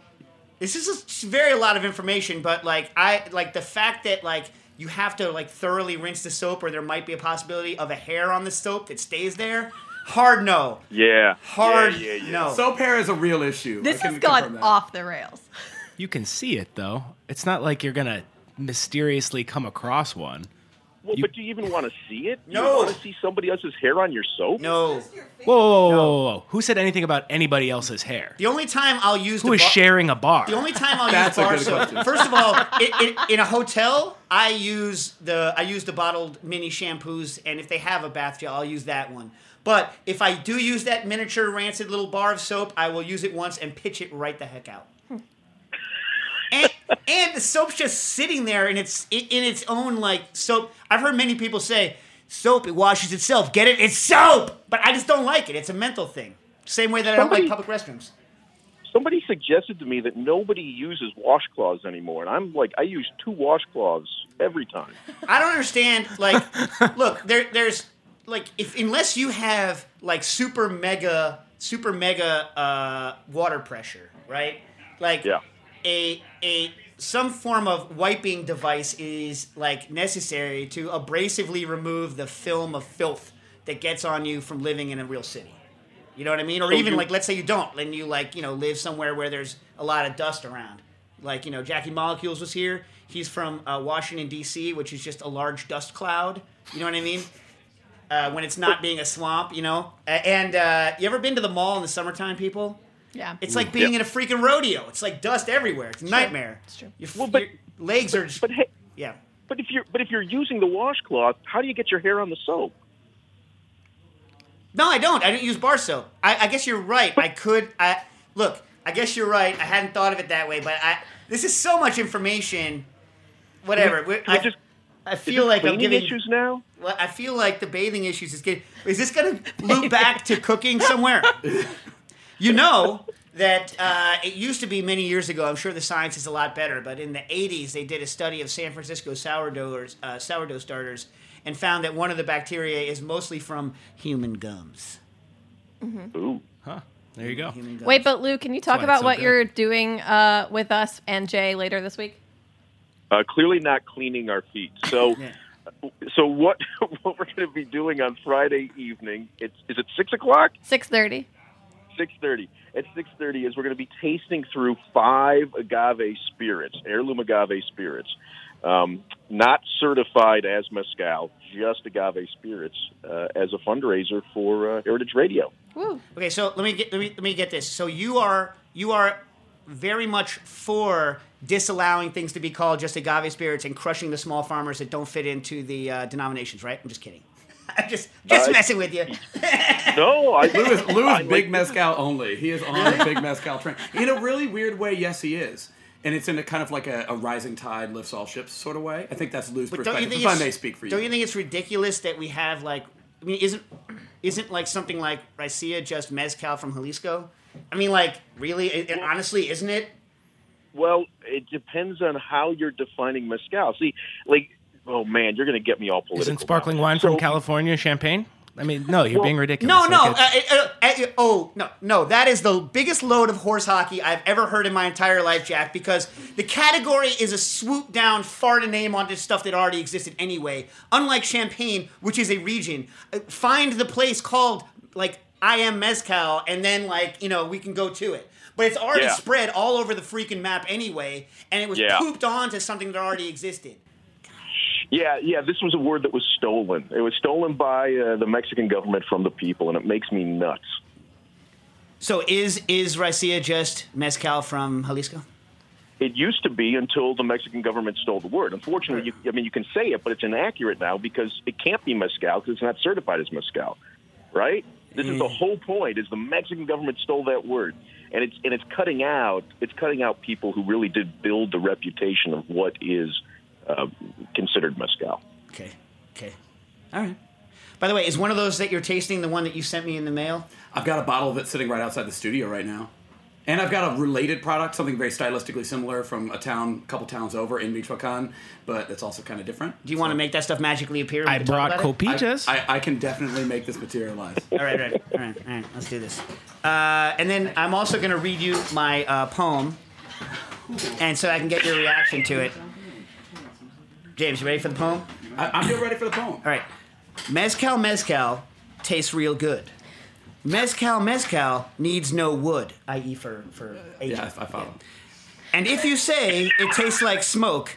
Speaker 4: this is a very a lot of information, but like I like the fact that like you have to like thoroughly rinse the soap, or there might be a possibility of a hair on the soap that stays there. Hard no.
Speaker 12: Yeah.
Speaker 4: Hard
Speaker 12: Yeah, yeah, yeah.
Speaker 4: no.
Speaker 13: Soap hair is a real issue.
Speaker 8: This
Speaker 13: I can
Speaker 8: has gone
Speaker 13: that.
Speaker 8: off the rails.
Speaker 5: You can see it though. It's not like you're gonna mysteriously come across one.
Speaker 12: Well, but do you even want to see it?
Speaker 4: No.
Speaker 12: You want to see somebody else's hair on your soap?
Speaker 4: No.
Speaker 5: Whoa, whoa, whoa, whoa, whoa! Who said anything about anybody else's hair?
Speaker 4: The only time I'll use
Speaker 5: Who
Speaker 4: the bar-
Speaker 5: sharing a bar?
Speaker 4: The only time I'll <laughs>
Speaker 5: That's
Speaker 4: use
Speaker 5: a
Speaker 4: bar
Speaker 5: good
Speaker 4: soap.
Speaker 5: question.
Speaker 4: First of all, <laughs> in, in, in a hotel, I use the I use the bottled mini shampoos, and if they have a bath gel, I'll use that one. But if I do use that miniature rancid little bar of soap, I will use it once and pitch it right the heck out. And and the soap's just sitting there in its in its own like soap. I've heard many people say soap it washes itself. Get it? It's soap. But I just don't like it. It's a mental thing. Same way that I don't like public restrooms.
Speaker 12: Somebody suggested to me that nobody uses washcloths anymore, and I'm like, I use two washcloths every time.
Speaker 4: I don't understand. Like, look, there, there's like, if unless you have like super mega, super mega uh, water pressure, right? Like,
Speaker 12: Yeah.
Speaker 4: A a some form of wiping device is like necessary to abrasively remove the film of filth that gets on you from living in a real city. You know what I mean? Or even like, let's say you don't, and you like, you know, live somewhere where there's a lot of dust around. Like, you know, Jackie Molecules was here. He's from uh, Washington D.C., which is just a large dust cloud. You know what I mean? Uh, when it's not being a swamp, you know. And uh, you ever been to the mall in the summertime, people?
Speaker 8: Yeah.
Speaker 4: It's like mm. being in a freaking rodeo. It's like dust everywhere. It's a nightmare. It's
Speaker 8: true.
Speaker 4: Your, well, but, your legs are just.
Speaker 12: But hey,
Speaker 4: yeah.
Speaker 12: but if you're but if you're using the washcloth, how do you get your hair on the soap?
Speaker 4: No, I don't. I don't use bar soap. I, I guess you're right. I could. I look. I guess you're right. I hadn't thought of it that way, but I. This is so much information. Whatever.
Speaker 12: We-
Speaker 4: We- I,
Speaker 12: just-
Speaker 4: I feel
Speaker 12: this
Speaker 4: like I'm giving
Speaker 12: issues now.
Speaker 4: Well, I feel like the bathing issues is getting. Is this going to loop back to cooking somewhere? <laughs> You know that uh, it used to be many years ago. I'm sure the science is a lot better, but in the 80s they did a study of San Francisco sourdoughs, uh, sourdough starters, and found that one of the bacteria is mostly from human gums.
Speaker 12: Ooh.
Speaker 5: Huh. There you go.
Speaker 8: Wait, but Lou, can you talk about
Speaker 5: so
Speaker 8: what
Speaker 5: good.
Speaker 8: you're doing uh, with us and Jay later this week?
Speaker 12: Uh, clearly not cleaning our feet. <laughs> So, so what <laughs> what we're going to be doing on Friday evening? It's is it six o'clock?
Speaker 8: Six thirty.
Speaker 12: Six thirty. At six thirty is we're going to be tasting through five agave spirits, heirloom agave spirits, um, not certified as mezcal, just agave spirits, uh, as a fundraiser for uh, Heritage Radio.
Speaker 8: Woo.
Speaker 4: Okay, so let me get let me let me get this. So you are you are very much for disallowing things to be called just agave spirits and crushing the small farmers that don't fit into the uh, denominations, right? I'm just kidding. <laughs> I'm just just
Speaker 12: Uh,
Speaker 4: messing with you. <laughs> <laughs>
Speaker 12: No, I
Speaker 13: Lou is, Lou
Speaker 12: I
Speaker 13: is
Speaker 12: like-
Speaker 13: big mezcal only. He is on the big mezcal train. In a really weird way, yes, he is. And it's in a kind of like a, a rising tide lifts all ships sort of way. I think that's Lou's
Speaker 4: But don't you
Speaker 13: perspective.
Speaker 4: think
Speaker 13: If I may speak for you.
Speaker 4: Don't you think it's ridiculous that we have like I mean isn't isn't like something like Raicilla just mezcal from Jalisco? I mean like really it, it- honestly isn't it?
Speaker 12: Well, it depends on how you're defining mezcal. See, like, oh man, you're going to get me all political.
Speaker 5: Isn't sparkling wine from California champagne? I mean, no, you're being ridiculous.
Speaker 4: No, no.
Speaker 5: it's-
Speaker 4: Uh, uh, uh, oh, no, no. That is the biggest load of horse hockey I've ever heard in my entire life, Jack, because the category is a swoop down, fart a name onto stuff that already existed anyway. Unlike Champagne, which is a region. Uh, Find the place called, like, I am Mezcal, and then, like, you know, we can go to it. but it's already
Speaker 12: Yeah.
Speaker 4: spread all over the freaking map anyway, and it was
Speaker 12: Yeah.
Speaker 4: pooped onto something that already existed.
Speaker 12: Yeah, yeah. This was a word that was stolen. It was stolen by uh, the Mexican government from the people, and it makes me nuts.
Speaker 4: So is is raicilla just mezcal from Jalisco?
Speaker 12: It used to be until the Mexican government stole the word. Unfortunately, you, I mean, you can say it, but it's inaccurate now because it can't be mezcal because it's not certified as mezcal, right? This is the whole point: is the Mexican government stole that word, and it's and it's cutting out it's cutting out people who really did build the reputation of what is uh, considered mezcal.
Speaker 4: Okay. Okay. All right. By the way, is one of those that you're tasting the one that you sent me in the mail?
Speaker 13: I've got a bottle of it sitting right outside the studio right now. And I've got a related product, something very stylistically similar from a town, a couple towns over in Michoacan, but it's also kind of different.
Speaker 4: Do you want to make that stuff magically appear?
Speaker 13: I brought copitas. I, I, I can definitely make this materialize. <laughs>
Speaker 4: all right, right, all right, all right. Let's do this. Uh, and then I'm also going to read you my uh, poem, and so I can get your reaction to it. James, you ready for the poem?
Speaker 13: I, I'm ready for the poem.
Speaker 4: All right. Mezcal, mezcal tastes real good. Mezcal, mezcal needs no wood, i.e., for for aging.
Speaker 13: Yeah, I follow.
Speaker 4: And if you say it tastes like smoke,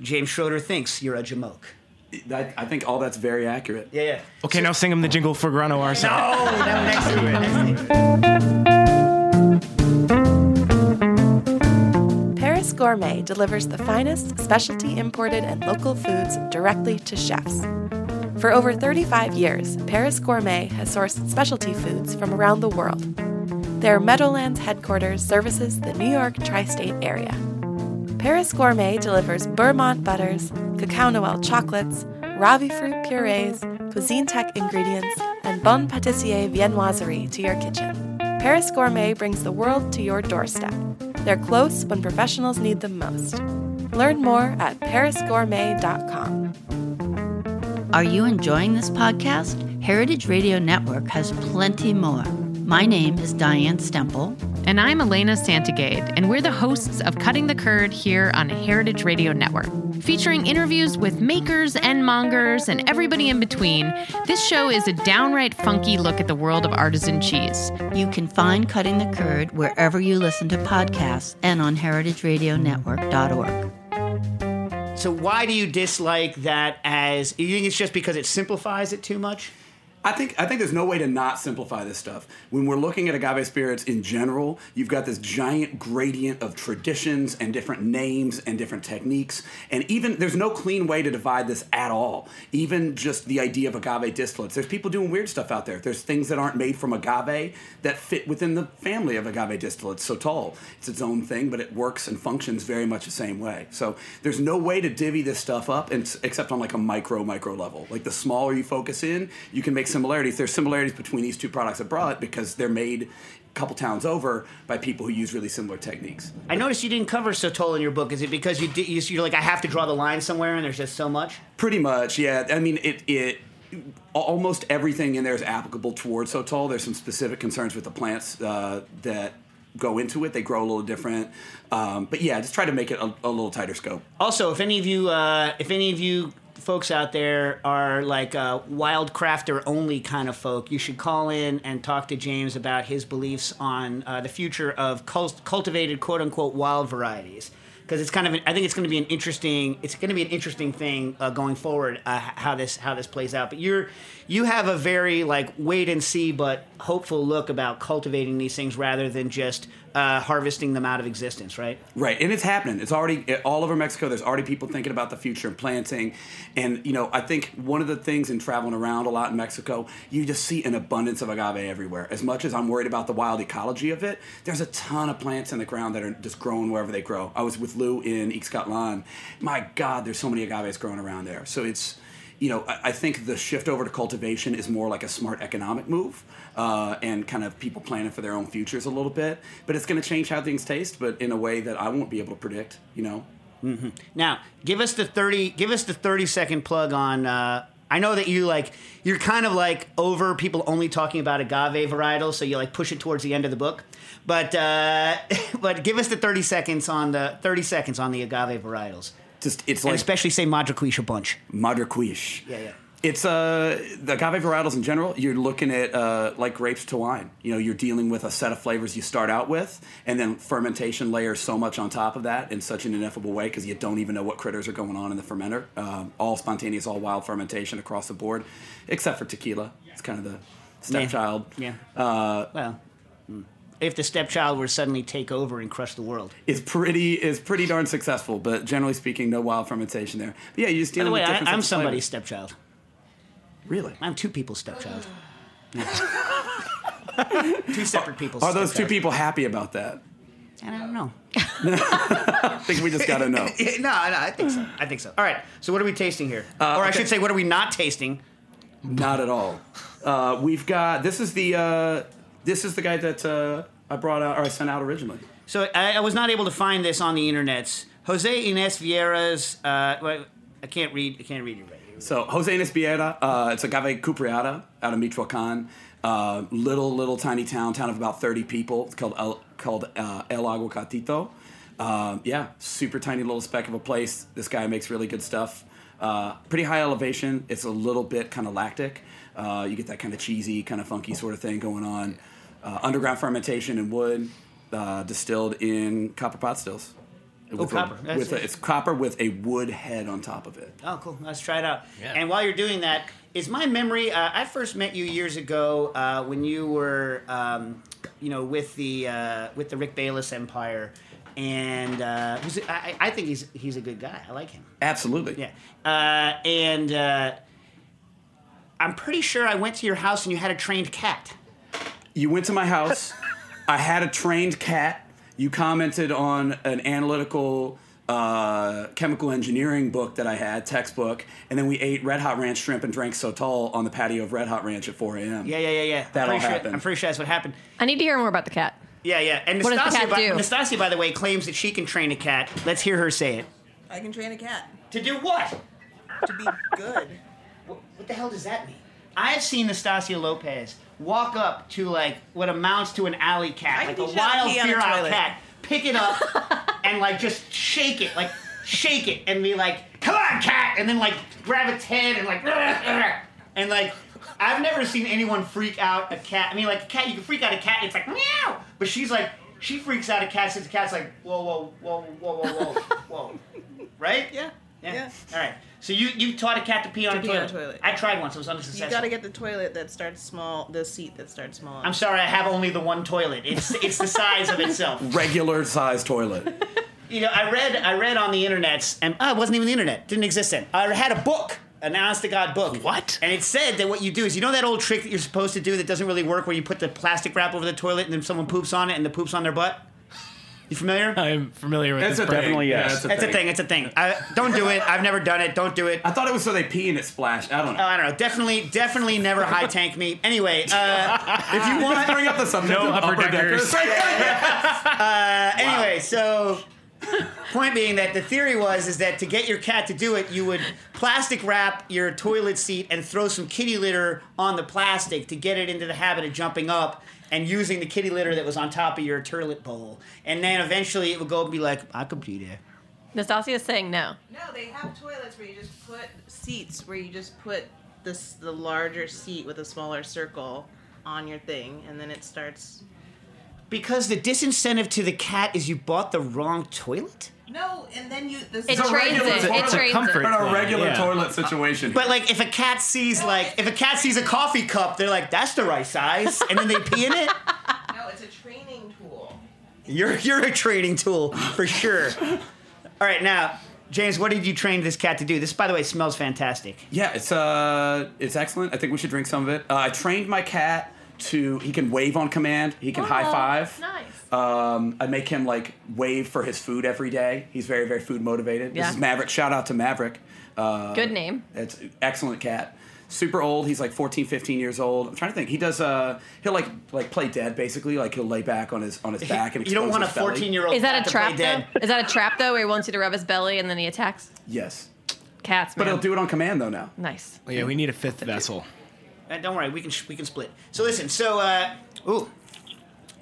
Speaker 4: James Schroeder thinks you're a jamoke.
Speaker 13: I, I think all that's very accurate.
Speaker 4: Yeah, yeah.
Speaker 5: Okay, now sing him the jingle for Grano Arson.
Speaker 4: No, no, next to it. Next to
Speaker 2: Paris Gourmet delivers the finest specialty imported and local foods directly to chefs. For over 35 years, Paris Gourmet has sourced specialty foods from around the world. Their Meadowlands headquarters services the New York tri state area. Paris Gourmet delivers Beurremont butters, cacao noel chocolates, Ravifruit purees, cuisine tech ingredients, and Bon Patissier viennoiserie to your kitchen. Paris Gourmet brings the world to your doorstep. They're close when professionals need them most. Learn more at parisgourmet.com.
Speaker 3: Are you enjoying this podcast? Heritage Radio Network has plenty more. My name is Diane Stemple.
Speaker 14: And I'm Elena Santogade, and we're the hosts of Cutting the Curd here on Heritage Radio Network. Featuring interviews with makers and mongers and everybody in between, this show is a downright funky look at the world of artisan cheese.
Speaker 3: You can find Cutting the Curd wherever you listen to podcasts and on heritageradionetwork.org.
Speaker 4: So why do you dislike that as you think it's just because it simplifies it too much?
Speaker 13: I think I think there's no way to not simplify this stuff. When we're looking at agave spirits in general, you've got this giant gradient of traditions and different names and different techniques, and even there's no clean way to divide this at all. Even just the idea of agave distillates. There's people doing weird stuff out there. There's things that aren't made from agave that fit within the family of agave distillates. Sotol, it's its own thing, but it works and functions very much the same way. So there's no way to divvy this stuff up, and, except on like a micro micro level. Like the smaller you focus in, you can make similarities. There's similarities between these two products abroad because they're made a couple towns over by people who use really similar techniques.
Speaker 4: I noticed you didn't cover Sotol in your book. Is it because you did, you're like I have to draw the line somewhere and there's just so much?
Speaker 13: Pretty much, yeah. I mean, it it almost everything in there is applicable towards Sotol. There's some specific concerns with the plants uh, that go into it. They grow a little different, um, but yeah, just try to make it a, a little tighter scope.
Speaker 4: Also, if any of you, uh, if any of you folks out there are like uh, wild crafter only kind of folk, you should call in and talk to James about his beliefs on uh, the future of cult- cultivated quote unquote wild varieties. Because it's kind of, an, I think it's going to be an interesting, it's going to be an interesting thing uh, going forward uh, how this how this plays out. But you're, you have a very like wait and see but hopeful look about cultivating these things rather than just uh, harvesting them out of existence, right?
Speaker 13: Right, and it's happening. It's already all over Mexico. There's already people thinking about the future and planting. And you know, I think one of the things in traveling around a lot in Mexico, you just see an abundance of agave everywhere. As much as I'm worried about the wild ecology of it, there's a ton of plants in the ground that are just growing wherever they grow. I was with Lou in Ixcatlan. My God, there's so many agaves growing around there. So it's you know, I, I think the shift over to cultivation is more like a smart economic move uh, and kind of people planning for their own futures a little bit. But it's going to change how things taste, but in a way that I won't be able to predict, you know?
Speaker 4: Mm-hmm. Now, give us the thirty. Give us the thirty second plug on. Uh, I know that you like. You're kind of like over people only talking about agave varietals, so you like push it towards the end of the book. But uh, <laughs> but give us the thirty seconds on the thirty seconds on the agave varietals.
Speaker 13: Just it's
Speaker 4: And
Speaker 13: like
Speaker 4: especially say Madrecuixe a bunch.
Speaker 13: Madrecuixe.
Speaker 4: Yeah, yeah.
Speaker 13: It's uh, the agave varietals in general. You're looking at uh, like grapes to wine. You know, you're dealing with a set of flavors you start out with, and then fermentation layers so much on top of that in such an ineffable way because you don't even know what critters are going on in the fermenter. Um, all spontaneous, all wild fermentation across the board, except for tequila. It's kind of the stepchild.
Speaker 4: Yeah.
Speaker 13: Uh,
Speaker 4: well, hmm. if the stepchild were to suddenly take over and crush the world.
Speaker 13: is pretty is pretty darn successful, but generally speaking, no wild fermentation there. But yeah, you just
Speaker 4: By the
Speaker 13: dealing
Speaker 4: way,
Speaker 13: with
Speaker 4: I, I'm somebody's stepchild.
Speaker 13: Really?
Speaker 4: I'm two people's stepchild. <sighs> <laughs> two separate people's.
Speaker 13: Are those two people happy about that?
Speaker 4: I don't know.
Speaker 13: I <laughs> think we just got to know. <laughs>
Speaker 4: no, no, I think so. I think so. All right. So what are we tasting here?
Speaker 13: Uh,
Speaker 4: or I
Speaker 13: okay.
Speaker 4: should say, what are we not tasting?
Speaker 13: Not at all. Uh, we've got this is the uh, this is the guy that uh, I brought out or I sent out originally.
Speaker 4: So I, I was not able to find this on the internets. Jose Ines Vieira's. Uh, well, I can't read. I can't read your.
Speaker 13: So Jose Ines Vieira, uh, it's agave cupreata out of Michoacan. Uh, little little tiny town, town of about thirty people. It's called El, called uh, El Aguacatito. Um, yeah, super tiny little speck of a place. This guy makes really good stuff. Uh, pretty high elevation. It's a little bit kind of lactic. Uh, you get that kind of cheesy, kind of funky sort of thing going on. Uh, underground fermentation in wood, uh, distilled in copper pot stills.
Speaker 4: Oh,
Speaker 13: With
Speaker 4: copper. That's
Speaker 13: with a, it's copper with a wood head on top of it.
Speaker 4: Oh, cool. Let's try it out. Yeah. And while you're doing that, is my memory? Uh, I first met you years ago uh, when you were, um, you know, with the uh, with the Rick Bayless Empire, and uh, was it, I, I think he's he's a good guy. I like him.
Speaker 13: Absolutely.
Speaker 4: Yeah. Uh, and uh, I'm pretty sure I went to your house and you had a trained cat.
Speaker 13: You went to my house. <laughs> I had a trained cat. You commented on an analytical uh, chemical engineering book that I had, textbook, and then we ate Red Hot Ranch shrimp and drank Sotol on the patio of Red Hot Ranch at 4 a.m.
Speaker 4: Yeah, yeah, yeah, yeah.
Speaker 13: That
Speaker 4: I'm
Speaker 13: all
Speaker 4: sure,
Speaker 13: happened.
Speaker 4: I'm pretty sure that's what happened.
Speaker 8: I need to hear more about the cat.
Speaker 4: Yeah, yeah. And
Speaker 8: What does the
Speaker 4: Nastassia,
Speaker 8: cat
Speaker 4: by,
Speaker 8: do?
Speaker 4: Nastassia, by the way, claims that she can train a cat. Let's hear her say it.
Speaker 11: I can train a cat.
Speaker 4: To do what?
Speaker 11: To be good.
Speaker 4: What, what the hell does that mean? I have seen Nastassia Lopez walk up to like what amounts to an alley cat,
Speaker 11: I
Speaker 4: like a
Speaker 11: teach you how to
Speaker 4: wild
Speaker 11: pee on a
Speaker 4: feral cat, pick it up <laughs> and like just shake it, like shake it, and be like, "Come on, cat!" and then like grab its head and like, <laughs> and like. I've never seen anyone freak out a cat. I mean, like a cat, you can freak out a cat. It's like meow, but she's like, she freaks out a cat since the cat's like, whoa, whoa, whoa, whoa, whoa, whoa, whoa, <laughs> right?
Speaker 11: Yeah.
Speaker 4: Yeah. All right. So you you taught a cat to pee on,
Speaker 11: To
Speaker 4: a,
Speaker 11: pee
Speaker 4: toilet.
Speaker 11: on a toilet.
Speaker 4: I tried once. It was unsuccessful.
Speaker 11: You
Speaker 4: unsuccessful.
Speaker 11: gotta get the toilet that starts small, the seat that starts small.
Speaker 4: I'm sorry. I have only the one toilet. It's it's the size of itself. <laughs>
Speaker 13: Regular sized toilet. <laughs>
Speaker 4: You know, I read I read on the internet, and oh, it wasn't even the internet. Didn't exist then. I had a book, an honest to god book. What? And it said that what you do is you know that old trick that you're supposed to do that doesn't really work, where you put the plastic wrap over the toilet and then someone poops on it and the poops on their butt. You familiar?
Speaker 5: I'm familiar with
Speaker 13: That's
Speaker 5: this.
Speaker 13: a
Speaker 5: brand.
Speaker 13: definitely yes.
Speaker 4: It's a thing. It's a thing. I, don't do it. I've never done it. Don't do it.
Speaker 13: I thought it was so they pee and it splashed. I don't know.
Speaker 4: Oh, I don't know. Definitely, definitely never high tank me. Anyway, uh,
Speaker 13: if you want to bring up the subject
Speaker 5: No
Speaker 13: of
Speaker 5: upper
Speaker 13: upper
Speaker 5: deckers. <laughs>
Speaker 4: uh, anyway, so point being that the theory was is that to get your cat to do it, you would plastic wrap your toilet seat and throw some kitty litter on the plastic to get it into the habit of jumping up and using the kitty litter that was on top of your toilet bowl, and then eventually it would go and be like, I could pee there.
Speaker 8: Nastassia is saying no.
Speaker 11: No, they have toilets where you just put seats where you just put this the larger seat with a smaller circle on your thing, and then it starts.
Speaker 4: Because the disincentive to the cat is you bought the wrong toilet.
Speaker 11: No, and then you. This
Speaker 8: It
Speaker 11: is
Speaker 8: trains it. It trains
Speaker 5: comfort
Speaker 8: it.
Speaker 13: In a
Speaker 5: thing,
Speaker 13: regular
Speaker 5: yeah.
Speaker 13: toilet situation.
Speaker 4: But like, if a cat sees like, if a cat sees a coffee cup, they're like, "That's the right size," and then they pee in it.
Speaker 11: No, it's a training tool.
Speaker 4: You're you're a training tool for sure. All right, now, James, what did you train this cat to do? This, by the way, smells fantastic.
Speaker 13: Yeah, it's uh, it's excellent. I think we should drink some of it. Uh, I trained my cat to he can wave on command. He can high five.
Speaker 8: Nice.
Speaker 13: Um, I make him like wave for his food every day. He's very very food motivated.
Speaker 8: Yeah.
Speaker 13: This is Maverick. Shout out to Maverick. Uh,
Speaker 8: Good name.
Speaker 13: It's excellent cat. Super old. He's like 14, 15 years old. I'm trying to think. He does. Uh, he'll like like play dead basically. Like he'll lay back on his on his back and
Speaker 4: You don't want a
Speaker 13: his belly.
Speaker 4: 14 year old.
Speaker 8: Is that a trap though? Is that a trap though, where he wants you to rub his belly and then he attacks?
Speaker 13: Yes,
Speaker 8: Cats,
Speaker 13: but he'll do it on command though now.
Speaker 8: nice.
Speaker 5: Yeah, we need a fifth vessel.
Speaker 4: Uh, don't worry, we can sh- we can split. So listen, so uh, ooh,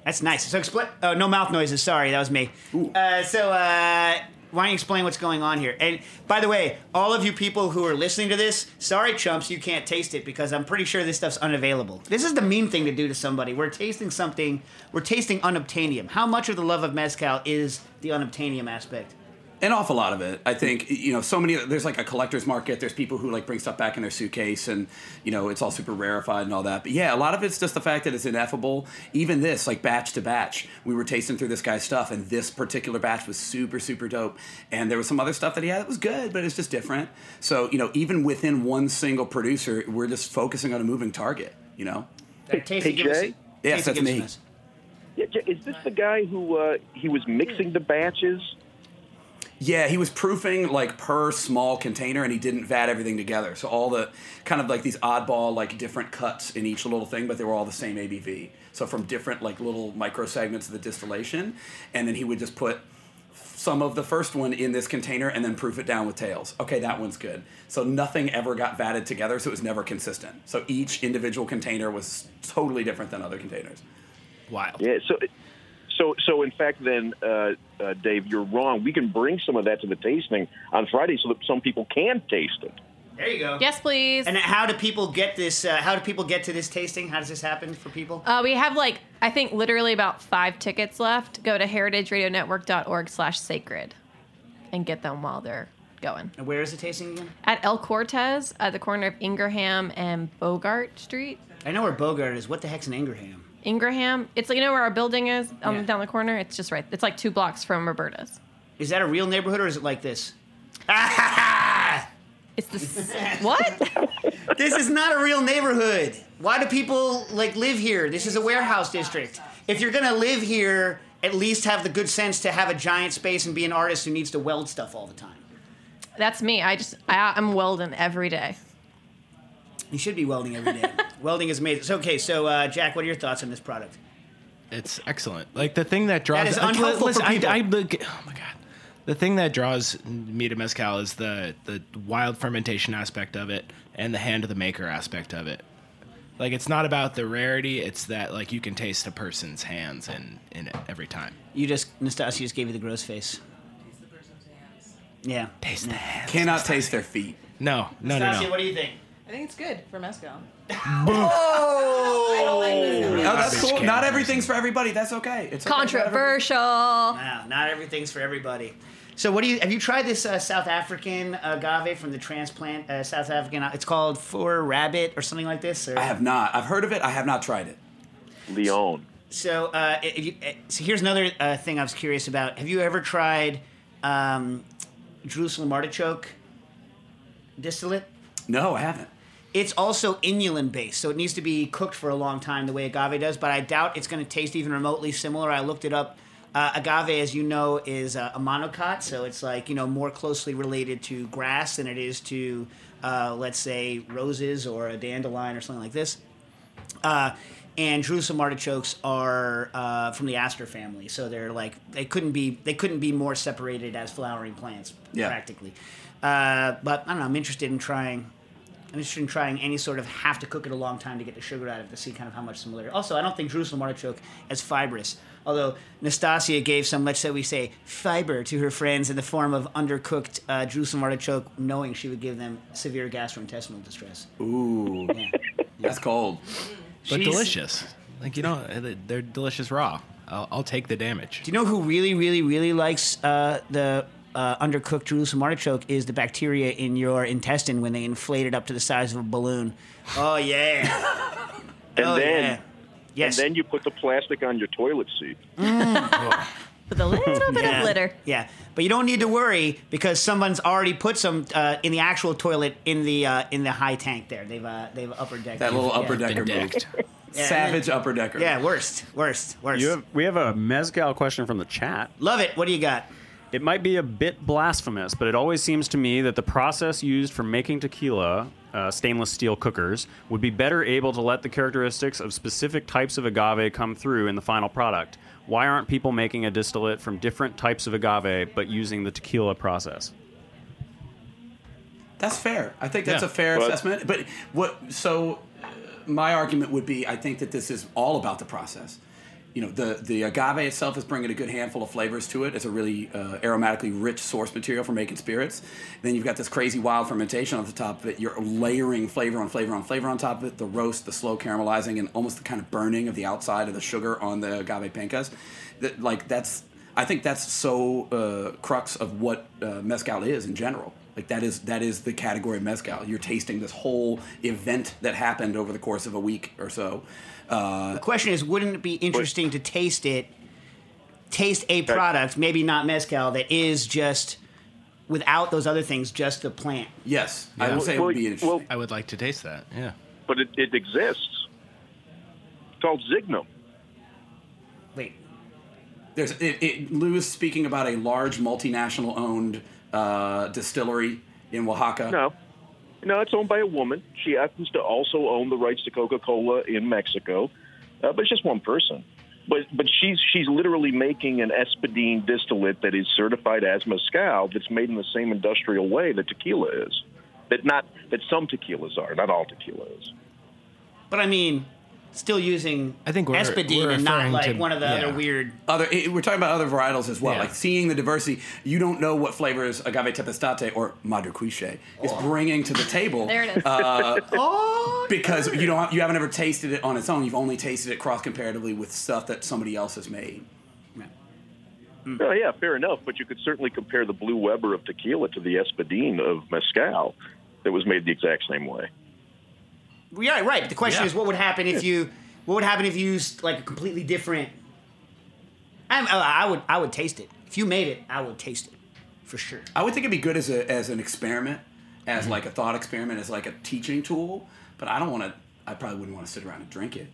Speaker 4: that's nice. So split. Oh, no mouth noises. Sorry, that was me. Uh, so uh, why don't you explain what's going on here? And by the way, all of you people who are listening to this, sorry, chumps, you can't taste it because I'm pretty sure this stuff's unavailable. This is the mean thing to do to somebody. We're tasting something. We're tasting unobtainium. How much of the love of mezcal is the unobtainium aspect?
Speaker 13: An awful lot of it. I think you know so many. There's like a collector's market. There's people who like bring stuff back in their suitcase, and you know it's all super rarefied and all that. But yeah, a lot of it's just the fact that it's ineffable. Even this, like batch to batch, we were tasting through this guy's stuff, and this particular batch was super super dope. And there was some other stuff that he had that was good, but it's just different. So you know, even within one single producer, we're just focusing on a moving target. You know.
Speaker 4: Hey, Tasty, give
Speaker 12: Jay?
Speaker 13: Yes,
Speaker 4: Tasty,
Speaker 13: that's me.
Speaker 12: Yeah, is this the guy who uh, he was mixing the batches?
Speaker 13: Yeah, he was proofing like per small container, and he didn't vat everything together. So all the kind of like these oddball like different cuts in each little thing, but they were all the same ABV. So from different like little micro segments of the distillation, and then he would just put some of the first one in this container and then proof it down with tails. Okay, that one's good. So nothing ever got vatted together, so it was never consistent. So each individual container was totally different than other containers.
Speaker 5: Wild.
Speaker 12: Yeah. So, so, so in fact, then, uh, uh, Dave, you're wrong. We can bring some of that to the tasting on Friday so that some people can taste it.
Speaker 4: There you go.
Speaker 8: Yes, please.
Speaker 4: And how do people get this? Uh, how do people get to this tasting? How does this happen for people?
Speaker 8: Uh, we have like I think literally about five tickets left. Go to heritageradionetwork.org/sacred and get them while they're going.
Speaker 4: And where is the tasting again?
Speaker 8: At El Cortez, at the corner of Ingraham and Bogart Street.
Speaker 4: I know where Bogart is. What the heck's an Ingraham?
Speaker 8: Ingraham. It's like you know where our building is um,
Speaker 4: Yeah.
Speaker 8: down the corner. It's just right. It's like two blocks from Roberta's.
Speaker 4: Is that a real neighborhood or is it like this? <laughs>
Speaker 8: It's the what? <laughs>
Speaker 4: this is not a real neighborhood. Why do people like live here? This is a warehouse district. If you're gonna live here, at least have the good sense to have a giant space and be an artist who needs to weld stuff all the time.
Speaker 8: That's me. I just I, I'm welding every day.
Speaker 4: You should be welding every day. <laughs> welding is amazing. So, okay, so uh, Jack, what are your thoughts on this product?
Speaker 5: It's excellent. Like the thing that draws
Speaker 4: That is
Speaker 5: like,
Speaker 4: unhelpful
Speaker 5: listen,
Speaker 4: for people.
Speaker 5: I, I look, oh my god. The thing that draws me to mezcal is the the wild fermentation aspect of it and the hand of the maker aspect of it. Like it's not about the rarity; it's that like you can taste a person's hands in in it every time.
Speaker 4: You just Nastassia just gave you the gross face. Taste the person's hands. Yeah.
Speaker 5: Taste the hands.
Speaker 13: Cannot taste their feet.
Speaker 5: No, no, no,
Speaker 4: Nastassia,
Speaker 5: no.
Speaker 4: what do you think?
Speaker 11: I think it's good for mezcal. <laughs>
Speaker 13: Oh, that's cool. Not everything's for everybody. That's okay. It's okay.
Speaker 8: Controversial.
Speaker 4: Wow, not everything's for everybody. So, what do you have you tried this uh, South African agave from the transplant uh, South African? It's called Four Rabbit or something like this. Or?
Speaker 13: I have not. I've heard of it. I have not tried it.
Speaker 12: Leon.
Speaker 4: So, uh, if you, uh, so here's another uh, thing I was curious about. Have you ever tried um, Jerusalem artichoke distillate?
Speaker 13: No, I haven't.
Speaker 4: It's also inulin based, so it needs to be cooked for a long time the way agave does. But I doubt it's going to taste even remotely similar. I looked it up. Uh, agave, as you know, is uh, a monocot, so it's like you know more closely related to grass than it is to, uh, let's say, roses or a dandelion or something like this. Uh, and Jerusalem artichokes are uh, from the aster family, so they're like they couldn't be they couldn't be more separated as flowering plants
Speaker 13: Yeah.
Speaker 4: practically. Uh, but I don't know. I'm interested in trying. I'm interested in trying any sort of have to cook it a long time to get the sugar out of it to see kind of how much similarity. Also, I don't think Jerusalem artichoke as fibrous. Although Nastassia gave some, let's say we say, fiber to her friends in the form of undercooked uh, Jerusalem artichoke, knowing she would give them severe gastrointestinal distress.
Speaker 13: Ooh, that's cold.
Speaker 5: But
Speaker 4: She's-
Speaker 5: delicious. Like you know, they're delicious raw. I'll, I'll take the damage.
Speaker 4: Do you know who really, really, really likes uh, the uh, undercooked Jerusalem artichoke? Is the bacteria in your intestine when they inflate it up to the size of a balloon? Oh yeah. <laughs>
Speaker 12: And
Speaker 4: Oh,
Speaker 12: then,
Speaker 4: yeah. Yes.
Speaker 12: and then you put the plastic on your toilet seat. <laughs>
Speaker 8: With a little bit
Speaker 4: yeah.
Speaker 8: of glitter.
Speaker 4: Yeah, but you don't need to worry because someone's already put some uh, in the actual toilet in the uh, in the high tank there. They've uh, they've upper decked
Speaker 13: That little
Speaker 4: yeah.
Speaker 13: upper decker
Speaker 5: Been
Speaker 13: move.
Speaker 5: decked. <laughs>
Speaker 4: Yeah,
Speaker 13: Savage upper decker.
Speaker 4: Yeah, worst, worst, worst.
Speaker 6: You have, we have a mezcal question from the chat.
Speaker 4: Love it. What do you got?
Speaker 6: It might be a bit blasphemous, but it always seems to me that the process used for making tequila, uh, stainless steel cookers, would be better able to let the characteristics of specific types of agave come through in the final product. Why aren't people making a distillate from different types of agave but using the tequila process?
Speaker 13: That's fair. I think that's
Speaker 5: Yeah.
Speaker 13: a fair
Speaker 12: But-
Speaker 13: assessment. But what? So, uh, my argument would be, I think that this is all about the process. You know the the agave itself is bringing a good handful of flavors to it. It's a really uh, aromatically rich source material for making spirits. Then you've got this crazy wild fermentation on the top of it. You're layering flavor on flavor on flavor on top of it. The roast, the slow caramelizing, and almost the kind of burning of the outside of the sugar on the agave pencas. That like that's I think that's so uh, crux of what uh, mezcal is in general. Like that is that is the category of mezcal. You're tasting this whole event that happened over the course of a week or so. Uh,
Speaker 4: The question is, wouldn't it be interesting to taste it, taste a product, maybe not mezcal, that is just without those other things, just the plant?
Speaker 13: Yes,
Speaker 5: I would say
Speaker 12: it would be interesting.
Speaker 5: Well, I would like to taste that. Yeah.
Speaker 12: But it, it exists. It's called Zignum.
Speaker 4: Wait.
Speaker 13: There's it, it, Lou is speaking about a large multinational owned uh, distillery in Oaxaca.
Speaker 12: No. No, it's owned by a woman. She happens to also own the rights to Coca Cola in Mexico, uh, but it's just one person. But but she's she's literally making an espadin distillate that is certified as mezcal that's made in the same industrial way that tequila is. That not that some tequilas are, not all tequila is.
Speaker 4: But I mean, still using
Speaker 13: I think we're-
Speaker 4: espadin
Speaker 13: we're
Speaker 4: and not like
Speaker 13: to-
Speaker 4: one of the
Speaker 13: yeah.
Speaker 4: other weird.
Speaker 13: Other, it- we're talking about other varietals as well.
Speaker 4: Yeah.
Speaker 13: Like seeing the diversity, you don't know what flavors agave tepeztate or madrecuixe is oh. bringing to the table.
Speaker 8: There it is.
Speaker 13: Uh, <laughs>
Speaker 4: oh,
Speaker 13: because you don't, you haven't ever tasted it on its own. You've only tasted it cross comparatively with stuff that somebody else has made. Hmm. Hmm.
Speaker 12: Oh, yeah, fair enough. But you could certainly compare the Blue Weber of tequila to the espadin of mezcal that was made the exact same way.
Speaker 4: Yeah, right. But the question
Speaker 12: Yeah.
Speaker 4: is, what would happen if you? What would happen if you used like a completely different? I'm, I I would I would taste it. If you made it, I would taste it for sure.
Speaker 13: I would think it'd be good as a as an experiment, as
Speaker 4: Mm-hmm.
Speaker 13: like a thought experiment, as like a teaching tool. But I don't want to. I probably wouldn't want to sit around and drink it.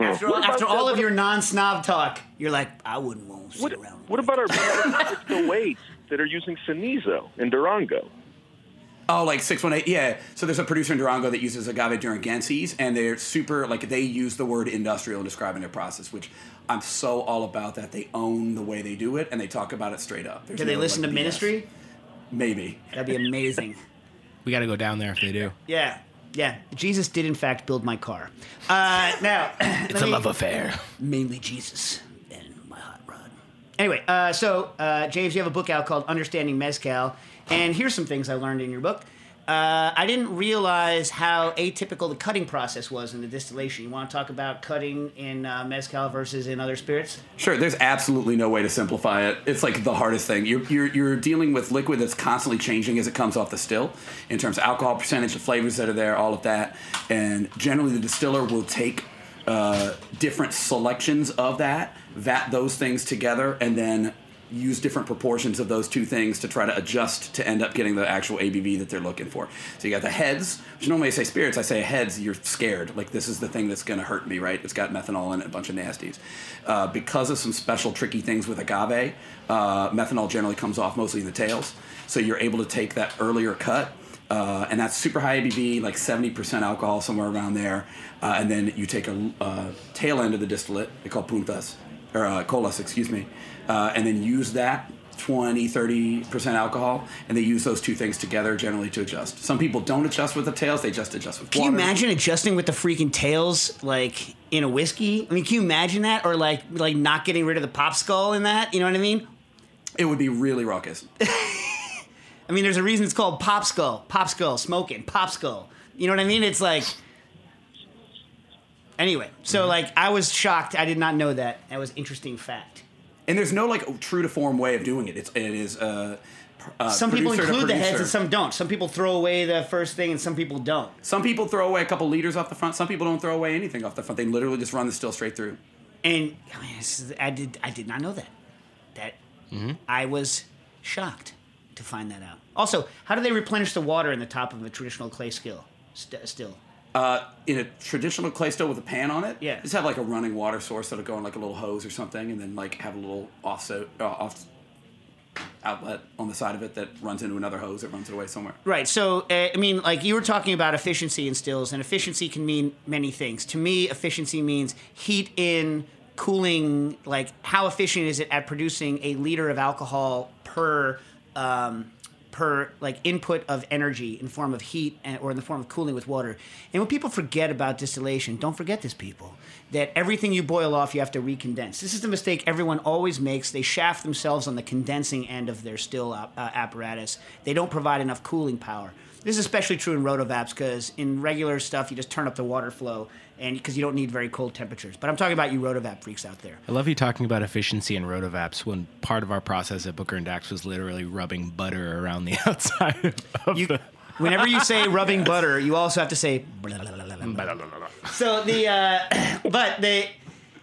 Speaker 4: After,
Speaker 12: What
Speaker 4: all,
Speaker 12: about
Speaker 4: after
Speaker 12: that-
Speaker 4: all of your non-snob talk, you're like, I wouldn't want to sit around.
Speaker 12: What about our the weights <laughs> that are using Cenizo in Durango?
Speaker 13: Oh, like six one eight, yeah. So there's a producer in Durango that uses agave durangensis, and they're super like they use the word industrial in describing their process, which I'm so all about. That they own the way they do it, and they talk about it straight up. There's
Speaker 4: Do they listen
Speaker 13: like,
Speaker 4: to
Speaker 13: BS.
Speaker 4: Ministry?
Speaker 13: Maybe
Speaker 4: That'd be amazing. <laughs>
Speaker 5: We got to go down there if they do.
Speaker 4: yeah, yeah. Jesus did in fact build my car. Uh, now <laughs>
Speaker 5: It's a love affair.
Speaker 4: Mainly Jesus and my hot rod. Anyway, uh, so uh, James, you have a book out called Understanding Mezcal, and here's some things I learned in your book. Uh, I didn't realize how atypical the cutting process was in the distillation. You want to talk about cutting in uh, mezcal versus in other spirits?
Speaker 13: Sure, there's absolutely no way to simplify it. It's like the hardest thing. You're, you're, you're dealing with liquid that's constantly changing as it comes off the still in terms of alcohol percentage, the flavors that are there, all of that. And generally, the distiller will take uh, different selections of that, vat those things together, and then use different proportions of those two things to try to adjust to end up getting the actual ABV that they're looking for. So you got the heads, which normally I say spirits, I say heads, you're scared. Like this is the thing that's going to hurt me, right? It's got methanol in it, a bunch of nasties. Uh, because of some special tricky things with agave, uh, methanol generally comes off mostly in the tails. So you're able to take that earlier cut uh, and that's super high ABV, like 70% alcohol, somewhere around there. Uh, and then you take a uh, tail end of the distillate, they call puntas, or uh, colas, excuse me, uh, and then use that 20, 30% alcohol, and they use those two things together generally to adjust. Some people don't adjust with the tails, they just adjust with
Speaker 4: Can
Speaker 13: water.
Speaker 4: you imagine adjusting with the freaking tails like in a whiskey? I mean, can you imagine that, or like like not getting rid of the pop skull in that? You know what I mean?
Speaker 13: It would be really raucous. <laughs>
Speaker 4: I mean, there's a reason it's called pop skull, pop skull, smoking, pop skull. You know what I mean? It's like. Anyway, so
Speaker 13: Mm-hmm.
Speaker 4: like I was shocked. I did not know that. That was interesting fact.
Speaker 13: And there's no like true to form way of doing it. It's it is uh, uh,
Speaker 4: some people include the heads and some don't. Some people throw away the first thing and some people don't.
Speaker 13: Some people throw away a couple liters off the front. Some people don't throw away anything off the front. They literally just run the still straight through.
Speaker 4: And I, mean, is- I did I did not know that. That I was shocked to find that out. Also, how do they replenish the water in the top of a traditional clay skill? St- still,
Speaker 13: Uh, in a traditional clay still with a pan on it,
Speaker 4: Yeah.
Speaker 13: just have like a running water source that'll go in like a little hose or something, and then like have a little offset uh, off outlet on the side of it that runs into another hose that runs it away somewhere.
Speaker 4: Right. So, uh, I mean, like you were talking about efficiency in stills, and efficiency can mean many things. To me, efficiency means heat in, cooling. Like, how efficient is it at producing a liter of alcohol per um, per like input of energy in form of heat and, or in the form of cooling with water. And when people forget about distillation, don't forget this, people, that everything you boil off, you have to recondense. This is the mistake everyone always makes. They shaft themselves on the condensing end of their still uh, apparatus. They don't provide enough cooling power. This is especially true in rotovaps because in regular stuff, you just turn up the water flow and because you don't need very cold temperatures. But I'm talking about you rotovap freaks out there.
Speaker 5: I love you talking about efficiency in rotovaps when part of our process at Booker and Dax was literally rubbing butter around the <laughs> outside of
Speaker 4: You-
Speaker 5: the.
Speaker 4: Whenever you say <laughs> rubbing butter, you also have to say. blah, blah, blah. So the uh, <coughs> but the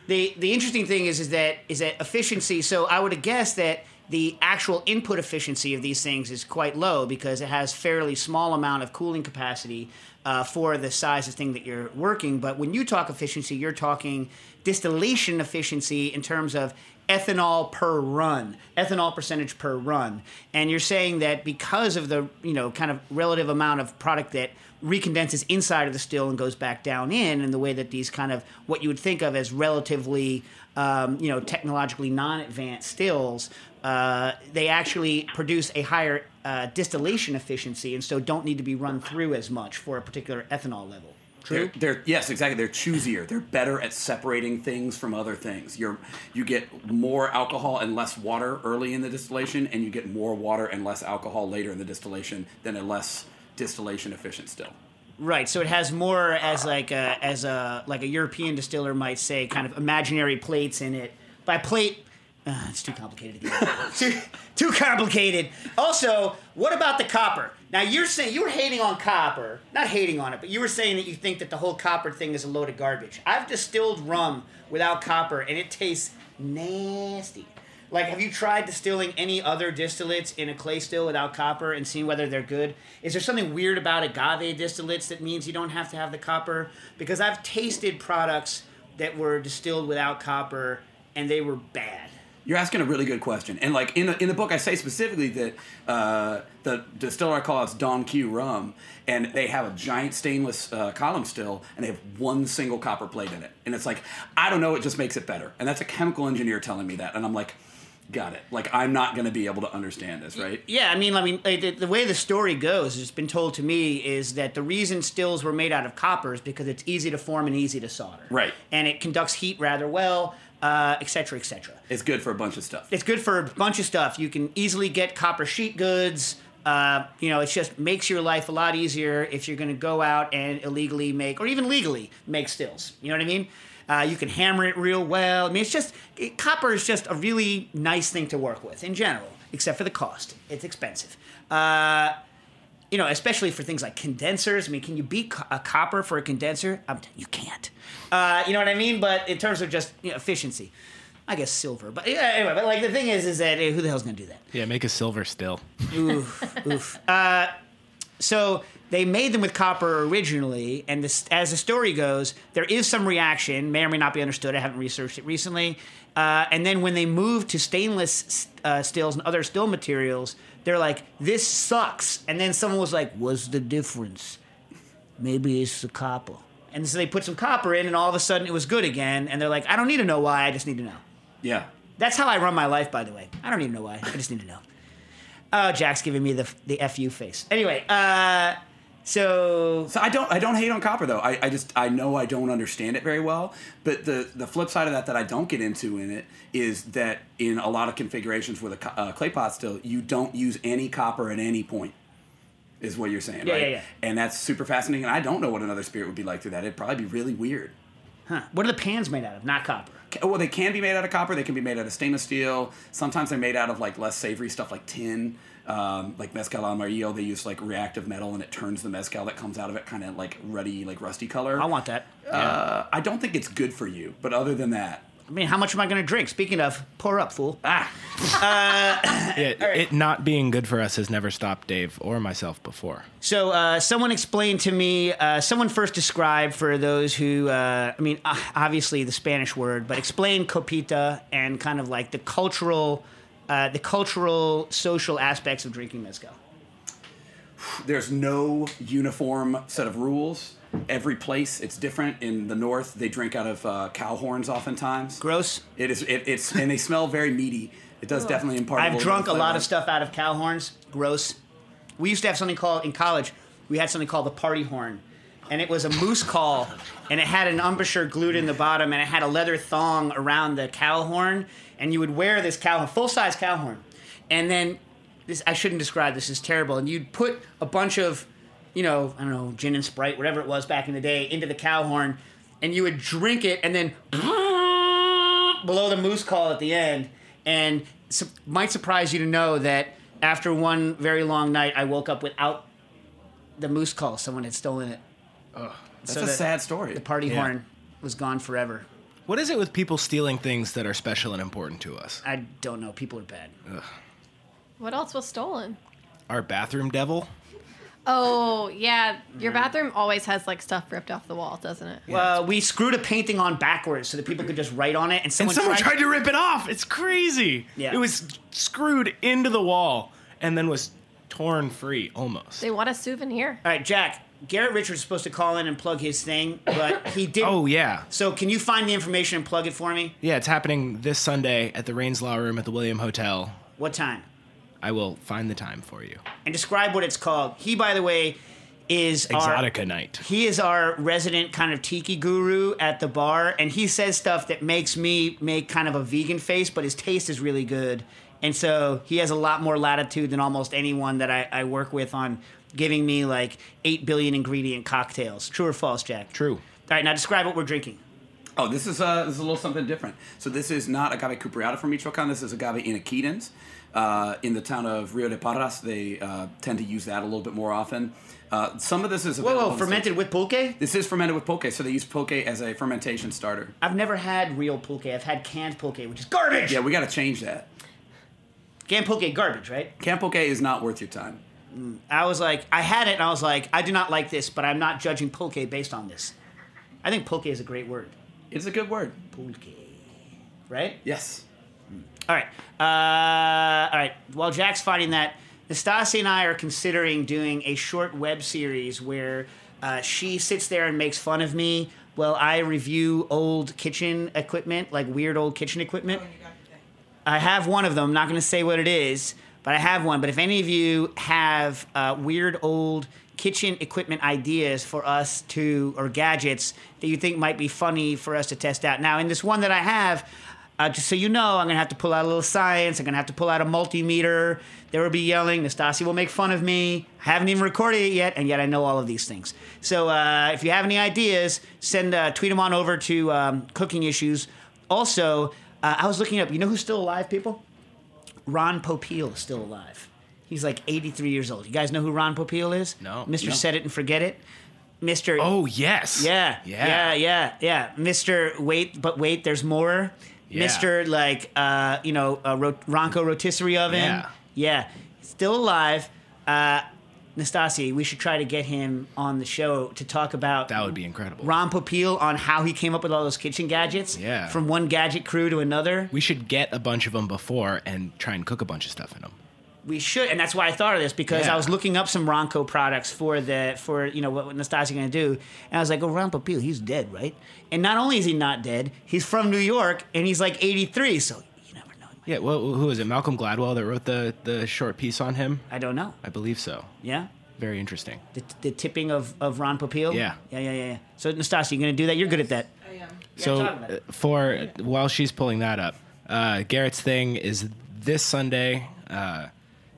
Speaker 4: the the interesting thing is is that is that efficiency. So I would guess that the actual input efficiency of these things is quite low because it has fairly small amount of cooling capacity uh, for the size of thing that you're working. But when you talk efficiency, you're talking distillation efficiency in terms of ethanol per run, ethanol percentage per run. And you're saying that because of the, you know, kind of relative amount of product that recondenses inside of the still and goes back down in, and the way that these kind of what you would think of as relatively, um, you know, technologically non-advanced stills, uh, they actually produce a higher uh, distillation efficiency, and so don't need to be run through as much for a particular ethanol level. True.
Speaker 13: They're, they're yes, exactly. They're choosier. They're better at separating things from other things. You're you get more alcohol and less water early in the distillation, and you get more water and less alcohol later in the distillation than a less distillation efficient still.
Speaker 4: Right, so it has more as like a as a like a European distiller might say, kind of imaginary plates in it. By plate, uh, it's too complicated to get. <laughs> too, too complicated. Also, what about the copper? Now you're saying you were hating on copper, not hating on it, but you were saying that you think that the whole copper thing is a load of garbage. I've distilled rum without copper, and it tastes nasty. Like, have you tried distilling any other distillates in a clay still without copper and seen whether they're good? Is there something weird about agave distillates that means you don't have to have the copper? Because I've tasted products that were distilled without copper and they were bad.
Speaker 13: You're asking a really good question, and like in the, in the book, I say specifically that uh, the distiller I call it's Don Q rum, and they have a giant stainless uh, column still, and they have one single copper plate in it, and it's like I don't know, it just makes it better, and that's a chemical engineer telling me that, and I'm like, got it. Like I'm not going to be able to understand this, right?
Speaker 4: Yeah, I mean, I mean, the, the way the story goes, it's been told to me, is that the reason stills were made out of copper is because it's easy to form and easy to solder,
Speaker 13: Right.
Speaker 4: and it conducts heat rather well, uh, et cetera, et cetera.
Speaker 13: It's good for a bunch of stuff.
Speaker 4: It's good for a bunch of stuff. You can easily get copper sheet goods. Uh, you know, it just makes your life a lot easier if you're going to go out and illegally make, or even legally make stills. You know what I mean? Uh, you can hammer it real well. I mean, it's just it, copper is just a really nice thing to work with in general, except for the cost. It's expensive. Uh, you know, especially for things like condensers. I mean, can you beat co- a copper for a condenser? Um, you can't. Uh, you know what I mean? But in terms of just you know, efficiency, I guess silver. But yeah, anyway, but like the thing is, is that eh, who the hell's gonna do that?
Speaker 5: Yeah, make a silver still.
Speaker 4: oof, <laughs> oof. Uh, so they made them with copper originally, and this, as the story goes, there is some reaction, may or may not be understood. I haven't researched it recently. Uh, and then when they moved to stainless uh, stills and other still materials, they're like, "This sucks." And then someone was like, "What's the difference? Maybe it's the copper." And so they put some copper in, and all of a sudden it was good again. And they're like, "I don't need to know why. I just need to know."
Speaker 13: Yeah.
Speaker 4: That's how I run my life, by the way. I don't even know why. I just need to know. Oh, Jack's giving me the the fu face. Anyway, uh, so
Speaker 13: So I don't I don't hate on copper though. I, I just I know I don't understand it very well. But the the flip side of that that I don't get into in it is that in a lot of configurations with a uh, clay pot still you don't use any copper at any point. Is what you're saying,
Speaker 4: Yeah,
Speaker 13: right?
Speaker 4: yeah, yeah.
Speaker 13: And that's super fascinating. And I don't know what another spirit would be like through that. It'd probably be really weird.
Speaker 4: Huh. What are the pans made out of? Not copper.
Speaker 13: Well, they can be made out of copper. They can be made out of stainless steel. Sometimes they're made out of like less savory stuff like tin. Um, like mezcal amarillo, they use like reactive metal, and it turns the mezcal that comes out of it kind of like ruddy, like rusty color.
Speaker 4: I want that.
Speaker 13: Uh, I don't think it's good for you, but other than that,
Speaker 4: I mean, how much am I going to drink? Speaking of, pour up, fool.
Speaker 13: Ah. <laughs>
Speaker 5: Yeah, it not being good for us has never stopped Dave or myself before.
Speaker 4: So, uh, someone explained to me, uh, someone first described for those who, uh, I mean, uh, obviously the Spanish word, but explain copita and kind of like the cultural, uh, the cultural, social aspects of drinking mezcal.
Speaker 13: there's no uniform set of rules. Every place it's different. In the north, they drink out of uh, cow horns oftentimes.
Speaker 4: Gross.
Speaker 13: It is. It, it's and they smell very meaty. It does definitely impart.
Speaker 4: I've
Speaker 13: little
Speaker 4: drunk
Speaker 13: bit
Speaker 4: a lot of stuff out of cow horns. Gross. we used to have something called in college. We had something called the party horn, and it was a moose call, and it had an embouchure glued in the bottom, and it had a leather thong around the cow horn, and you would wear this cow full size cow horn, and then this I shouldn't describe this is terrible, and you'd put a bunch of, you know, I don't know, gin and sprite, whatever it was back in the day, into the cow horn, and you would drink it, and then <laughs> below the moose call at the end, and su- might surprise you to know that after one very long night, I woke up without the moose call. Someone had stolen it.
Speaker 13: That's a sad story.
Speaker 4: The party
Speaker 5: Yeah.
Speaker 4: horn was gone forever.
Speaker 5: What is it with people stealing things that are special and important to us?
Speaker 4: I don't know. People are bad.
Speaker 5: Ugh.
Speaker 8: What else was stolen?
Speaker 5: Our bathroom devil?
Speaker 8: Oh yeah, your bathroom always has like stuff ripped off the wall, doesn't it?
Speaker 4: Well, we screwed a painting on backwards so that people could just write on it, and
Speaker 5: And
Speaker 4: someone,
Speaker 5: someone tried to rip it off. It's crazy.
Speaker 4: Yeah.
Speaker 5: It was screwed into the wall and then was torn free almost.
Speaker 8: They want a souvenir.
Speaker 4: All right, Jack. Garrett Richards is supposed to call in and plug his thing, but he didn't.
Speaker 5: Oh, yeah.
Speaker 4: So can you find the information and plug it for me?
Speaker 5: Yeah, it's happening this Sunday at the Raines Law Room at the William Hotel.
Speaker 4: What time?
Speaker 5: I will find the time for you.
Speaker 4: And describe what it's called. He, by the way, is
Speaker 5: Exotica
Speaker 4: our,
Speaker 5: night.
Speaker 4: He is our resident kind of tiki guru at the bar, and he says stuff that makes me make kind of a vegan face, but his taste is really good. And so he has a lot more latitude than almost anyone that I, I work with on giving me like 8 billion ingredient cocktails. True or false, Jack?
Speaker 5: True.
Speaker 4: All right, now describe what we're drinking.
Speaker 13: Oh, this is uh, this is a little something different. So this is not agave cupreata from Michoacan. This is agave inaequidens. Uh, in the town of Rio de Parras, they uh, tend to use that a little bit more often. Uh, some of this is
Speaker 4: Whoa, whoa, fermented with pulque?
Speaker 13: This is fermented with pulque, so they use pulque as a fermentation starter.
Speaker 4: I've never had real pulque. I've had canned pulque, which is garbage.
Speaker 13: Yeah, we got to change that.
Speaker 4: Canned pulque, garbage, right?
Speaker 13: Canned pulque is not worth your time.
Speaker 4: I was like, I had it, and I was like, I do not like this, but I'm not judging pulque based on this. I think pulque is a great word.
Speaker 13: It's a good word.
Speaker 4: Pulque, right?
Speaker 13: Yes.
Speaker 4: All right. Uh, all right. While Jack's finding that, Nastasi and I are considering doing a short web series where uh, she sits there and makes fun of me while I review old kitchen equipment, like weird old kitchen equipment. I have one of them. I'm not going to say what it is, but I have one. But if any of you have uh, weird old kitchen equipment ideas for us to, or gadgets that you think might be funny for us to test out. Now, in this one that I have, uh, just so you know, I'm going to have to pull out a little science. I'm going to have to pull out a multimeter. There will be yelling. Nastasi will make fun of me. I haven't even recorded it yet, and yet I know all of these things. So uh, if you have any ideas, send uh, tweet them on over to um, Cooking Issues. Also, uh, I was looking up. You know who's still alive, people? Ron Popeil is still alive. He's like 83 years old. You guys know who Ron Popeil is?
Speaker 5: No.
Speaker 4: Mr.
Speaker 5: No.
Speaker 4: Set It and Forget It. Mr.
Speaker 5: Oh, yes.
Speaker 4: Yeah.
Speaker 5: Yeah.
Speaker 4: Yeah. Yeah. Yeah. Mr. Wait, but wait, there's more.
Speaker 5: Yeah.
Speaker 4: Mr. Like, uh, you know, uh, Ro- Ronco rotisserie oven.
Speaker 5: Yeah.
Speaker 4: Yeah. Still alive. Uh, Nastasi, we should try to get him on the show to talk about
Speaker 5: That would be incredible.
Speaker 4: Ron Popeil on how he came up with all those kitchen gadgets.
Speaker 5: Yeah.
Speaker 4: From one gadget crew to another.
Speaker 5: We should get a bunch of them before and try and cook a bunch of stuff in them.
Speaker 4: We should, and that's why I thought of this because
Speaker 5: Yeah.
Speaker 4: I was looking up some Ronco products for the for you know what, what Nastasi going to do, and I was like, oh, Ron Popeil, he's dead, right? And not only is he not dead, he's from New York, and he's like 83, so
Speaker 5: Yeah, well, who is it? Malcolm Gladwell that wrote the, the short piece on him?
Speaker 4: I don't know.
Speaker 5: I believe so.
Speaker 4: Yeah.
Speaker 5: Very interesting.
Speaker 4: The, the tipping of, of Ron Popeil.
Speaker 5: Yeah.
Speaker 4: yeah, yeah, yeah. yeah. So Nastasi, you're going to do that? You're good at that.
Speaker 11: I am.
Speaker 5: So
Speaker 4: talk about
Speaker 5: uh, for while she's pulling that up, uh, Garrett's thing is this Sunday, uh,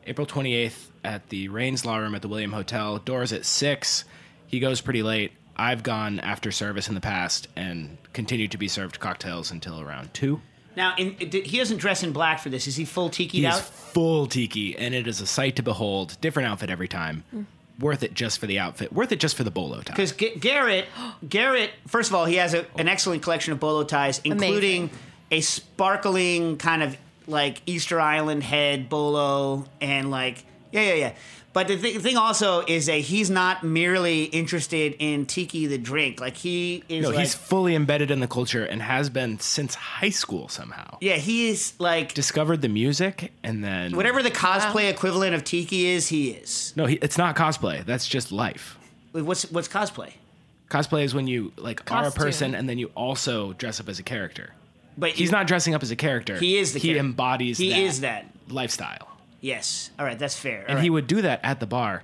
Speaker 5: April 28th at the Raines Law Room at the William Hotel. Doors at six. He goes pretty late. I've gone after service in the past and continued to be served cocktails until around two.
Speaker 4: Now, in, he doesn't dress in black for this. Is he full tiki
Speaker 5: He
Speaker 4: out?
Speaker 5: is full tiki, and it is a sight to behold. Different outfit every time.
Speaker 4: Mm.
Speaker 5: Worth it just for the outfit. Worth it just for the bolo tie.
Speaker 4: Because G- Garrett, Garrett, first of all, he has a, an excellent collection of bolo ties, including a sparkling kind of like Easter Island head bolo, and like yeah, yeah, yeah. But the th- thing also is that he's not merely interested in tiki the drink. Like he is
Speaker 5: No,
Speaker 4: like
Speaker 5: he's fully embedded in the culture and has been since high school somehow.
Speaker 4: yeah, he is like
Speaker 5: Discovered the music and then
Speaker 4: whatever the cosplay equivalent of tiki is. He is.
Speaker 5: No, he, it's not cosplay. That's just life.
Speaker 4: Wait, What's what's cosplay?
Speaker 5: Cosplay is when you like are a person and then you also dress up as a character.
Speaker 4: But
Speaker 5: he's not dressing up as a character.
Speaker 4: He is the
Speaker 5: He
Speaker 4: character.
Speaker 5: embodies.
Speaker 4: He
Speaker 5: that
Speaker 4: is that.
Speaker 5: lifestyle.
Speaker 4: Yes. All right, that's fair.
Speaker 5: and he would do that at the bar,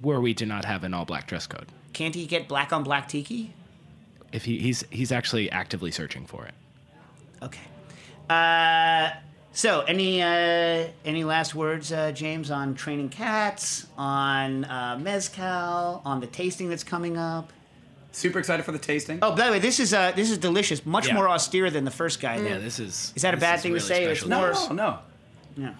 Speaker 5: were we to not have an all black dress code.
Speaker 4: Can't he get black on black tiki?
Speaker 5: If he, he's he's actually actively searching for it.
Speaker 4: Okay. Uh, so any uh, any last words, uh, James, on training cats, on uh, mezcal, on the tasting that's coming up?
Speaker 13: Super excited for the tasting.
Speaker 4: Oh, by the way, this is uh, this is delicious. Much
Speaker 13: Yeah.
Speaker 4: more austere than the first guy.
Speaker 5: Yeah, this is.
Speaker 4: Is that a bad thing
Speaker 5: really
Speaker 4: to say? It's
Speaker 5: special.
Speaker 4: more.
Speaker 13: No, no.
Speaker 4: Yeah.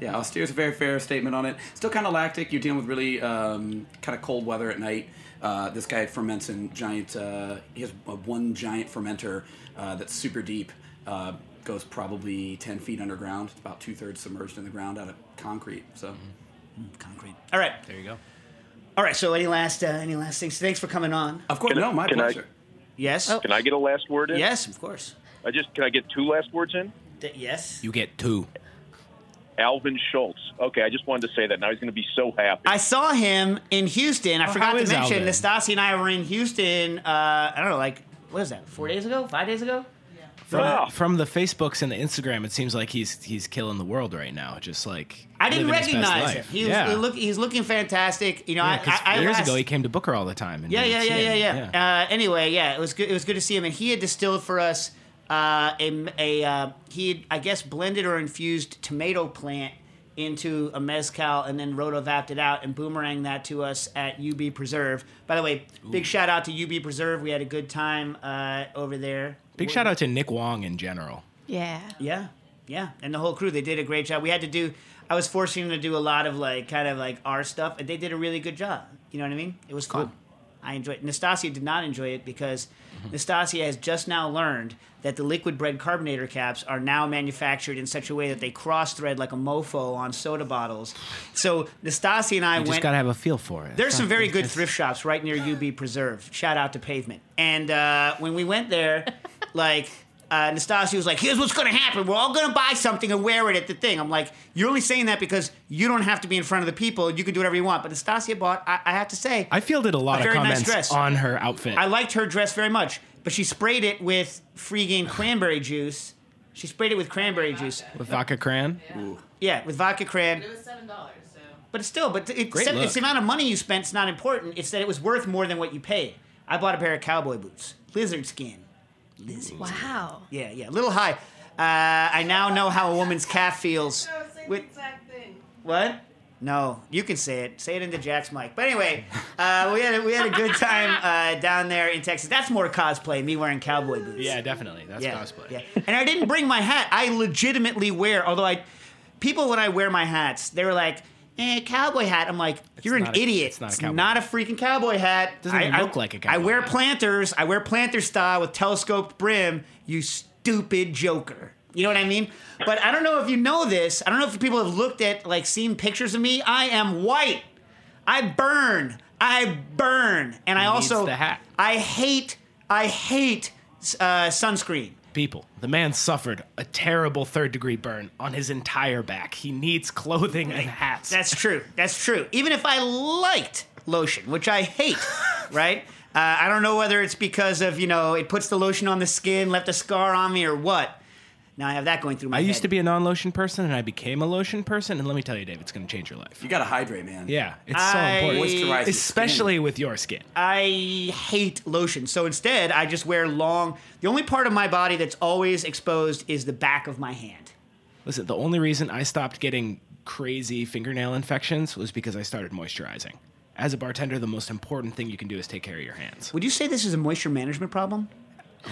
Speaker 13: Yeah, austere is a very fair statement on it. Still kind of lactic. You're dealing with really um, kind of cold weather at night. Uh, this guy ferments in giant. Uh, he has one giant fermenter uh, that's super deep. Uh, goes probably ten feet underground. It's about two thirds submerged in the ground out of concrete. So
Speaker 4: concrete. All right.
Speaker 5: There you go.
Speaker 4: All right. So any last uh, any last things? Thanks for coming on.
Speaker 13: Of course,
Speaker 12: Can I-
Speaker 13: no, my
Speaker 12: can I-
Speaker 13: pleasure.
Speaker 4: Yes.
Speaker 12: Can I get a last word in?
Speaker 4: Yes, of course.
Speaker 12: I just can I get two last words in?
Speaker 4: D- yes.
Speaker 5: You get two.
Speaker 12: Alvin Schultz. Okay, I just wanted to say that. Now he's going to be so happy.
Speaker 4: I saw him in Houston. I
Speaker 5: Oh,
Speaker 4: forgot to mention, Nastassia and I were in Houston. Uh, I don't know, like what is that? Four days ago? Five days ago?
Speaker 5: From, from the Facebooks and the Instagram, it seems like he's he's killing the world right now. Just like
Speaker 4: I didn't
Speaker 5: living his best
Speaker 4: recognize him. He was,
Speaker 5: yeah.
Speaker 4: he look, he's looking fantastic. You know,
Speaker 5: Yeah, 'cause
Speaker 4: I, I, I
Speaker 5: years
Speaker 4: last-
Speaker 5: ago he came to Booker all the time. and
Speaker 4: Yeah,
Speaker 5: we
Speaker 4: yeah,
Speaker 5: would
Speaker 4: yeah, yeah, yeah. Uh, anyway, yeah, it was good. It was good to see him, and he had distilled for us uh, a a uh, he had, I guess blended or infused tomato plant into a mezcal, and then rotovapped it out and boomerang that to us at UB Preserve. By the way, big shout out to UB Preserve. We had a good time uh, over there.
Speaker 5: Big shout out to Nick Wong in general.
Speaker 8: Yeah.
Speaker 4: Yeah, yeah, and the whole crew. They did a great job. We had to do. I was forcing them to do a lot of like kind of like our stuff, and they did a really good job. You know what I mean? It was fun. I enjoyed. it. Nastassia did not enjoy it because Nastassia has just now learned that the liquid bread carbonator caps are now manufactured in such a way that they cross thread like a mofo on soda bottles. So Nastassia and I
Speaker 5: You
Speaker 4: went.
Speaker 5: just gotta have a feel for it.
Speaker 4: There's some very good <laughs> thrift shops right near UB Preserve. Shout out to Pavement. And uh, when we went there, <laughs> like uh, Nastassia was like, "Here's what's going to happen. We're all going to buy something and wear it at the thing." I'm like, "You're only saying that because you don't have to be in front of the people. You can do whatever you want." But Nastassia bought. I, I have to say,
Speaker 5: I fielded a lot
Speaker 4: a
Speaker 5: of
Speaker 4: very nice
Speaker 5: comments
Speaker 4: dress.
Speaker 5: on her outfit.
Speaker 4: I liked her dress very much, but she sprayed it with free game cranberry juice. She sprayed it with cranberry juice.
Speaker 5: with vodka cran.
Speaker 4: Yeah, with vodka cran.
Speaker 11: It was seven dollars. So
Speaker 4: But it's still, but it,
Speaker 5: Great
Speaker 4: seven- it's the amount of money you spent. It's not important. It's that it was worth more than what you paid. I bought a pair of cowboy boots, lizard skin. Lizard.
Speaker 8: Wow.
Speaker 4: Yeah, yeah, a little high. Uh, I now know how a woman's calf feels. With,
Speaker 11: exact thing.
Speaker 4: what? No, you can say it. Say it into Jack's mic. But anyway, <laughs> uh, we had a, we had a good time uh, down there in Texas. That's more cosplay. Me wearing cowboy boots.
Speaker 5: Yeah, definitely. That's
Speaker 4: Yeah,
Speaker 5: cosplay.
Speaker 4: Yeah. And I didn't bring my hat. I legitimately wear, although I, people when I wear my hats, they were like, eh, cowboy hat. I'm like, you're an
Speaker 5: a-
Speaker 4: idiot.
Speaker 5: it's not a
Speaker 4: It's
Speaker 5: cowboy
Speaker 4: not a freaking cowboy hat.
Speaker 5: Doesn't
Speaker 4: I,
Speaker 5: even
Speaker 4: I-
Speaker 5: look like a cowboy
Speaker 4: I
Speaker 5: wear
Speaker 4: planters. I wear planter style with telescoped brim. You stupid joker. You know what I mean? But I don't know if you know this. I don't know if people have looked at, like, seen pictures of me. I am white. I burn. I burn. And I
Speaker 5: He needs
Speaker 4: also. I hate, I hate uh, sunscreen.
Speaker 5: People, the man suffered a terrible third degree burn on his entire back. He needs clothing and hats.
Speaker 4: That's true. That's true. Even if I liked lotion, which I hate, <laughs> right? Uh, I don't know whether it's because of you know it puts the lotion on the skin, left a scar on me, or what. Now I have that going through my
Speaker 5: I
Speaker 4: head.
Speaker 5: used to be a non lotion person and I became a lotion person. And let me tell you, Dave, it's going to change your life.
Speaker 13: You got to hydrate, man.
Speaker 5: Yeah, it's
Speaker 4: I-
Speaker 5: so important.
Speaker 13: Moisturize your
Speaker 5: Especially with your skin.
Speaker 4: I hate lotion. So instead, I just wear long. The only part of my body that's always exposed is the back of my hand.
Speaker 5: Listen, the only reason I stopped getting crazy fingernail infections was because I started moisturizing. As a bartender, the most important thing you can do is take care of your hands.
Speaker 4: Would you say this is a moisture management problem?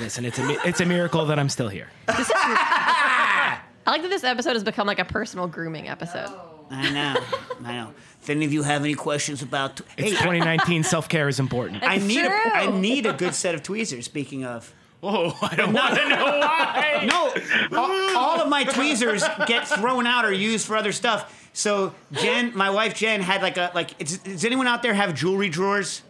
Speaker 5: Listen, it's a mi- it's a miracle that I'm still here.
Speaker 8: I like that this episode has become like a personal grooming episode.
Speaker 4: I know. I know. If any of you have any questions about,
Speaker 5: It's
Speaker 4: hey,
Speaker 5: 2019. Self care is important.
Speaker 4: I
Speaker 8: It's
Speaker 4: need a,
Speaker 8: true.
Speaker 4: I need a good set of tweezers. Speaking of.
Speaker 5: Whoa, I don't want to know why.
Speaker 4: No, all, all of my tweezers get thrown out or used for other stuff. So Jen, my wife Jen, had like a like. It's, does anyone out there have jewelry drawers?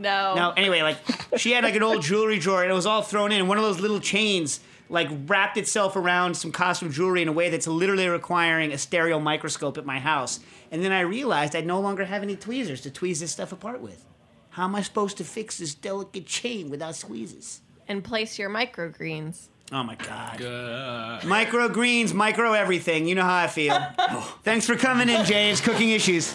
Speaker 8: No.
Speaker 4: No. Anyway, like she had like an old jewelry drawer and it was all thrown in. One of those little chains like wrapped itself around some costume jewelry in a way that's literally requiring a stereo microscope at my house. And then I realized I no longer have any tweezers to tweeze this stuff apart with. How am I supposed to fix this delicate chain without squeezes?
Speaker 8: And place your microgreens.
Speaker 4: Oh my god. Micro greens, micro everything. You know how I feel. <laughs> Thanks for coming in, James. Cooking issues.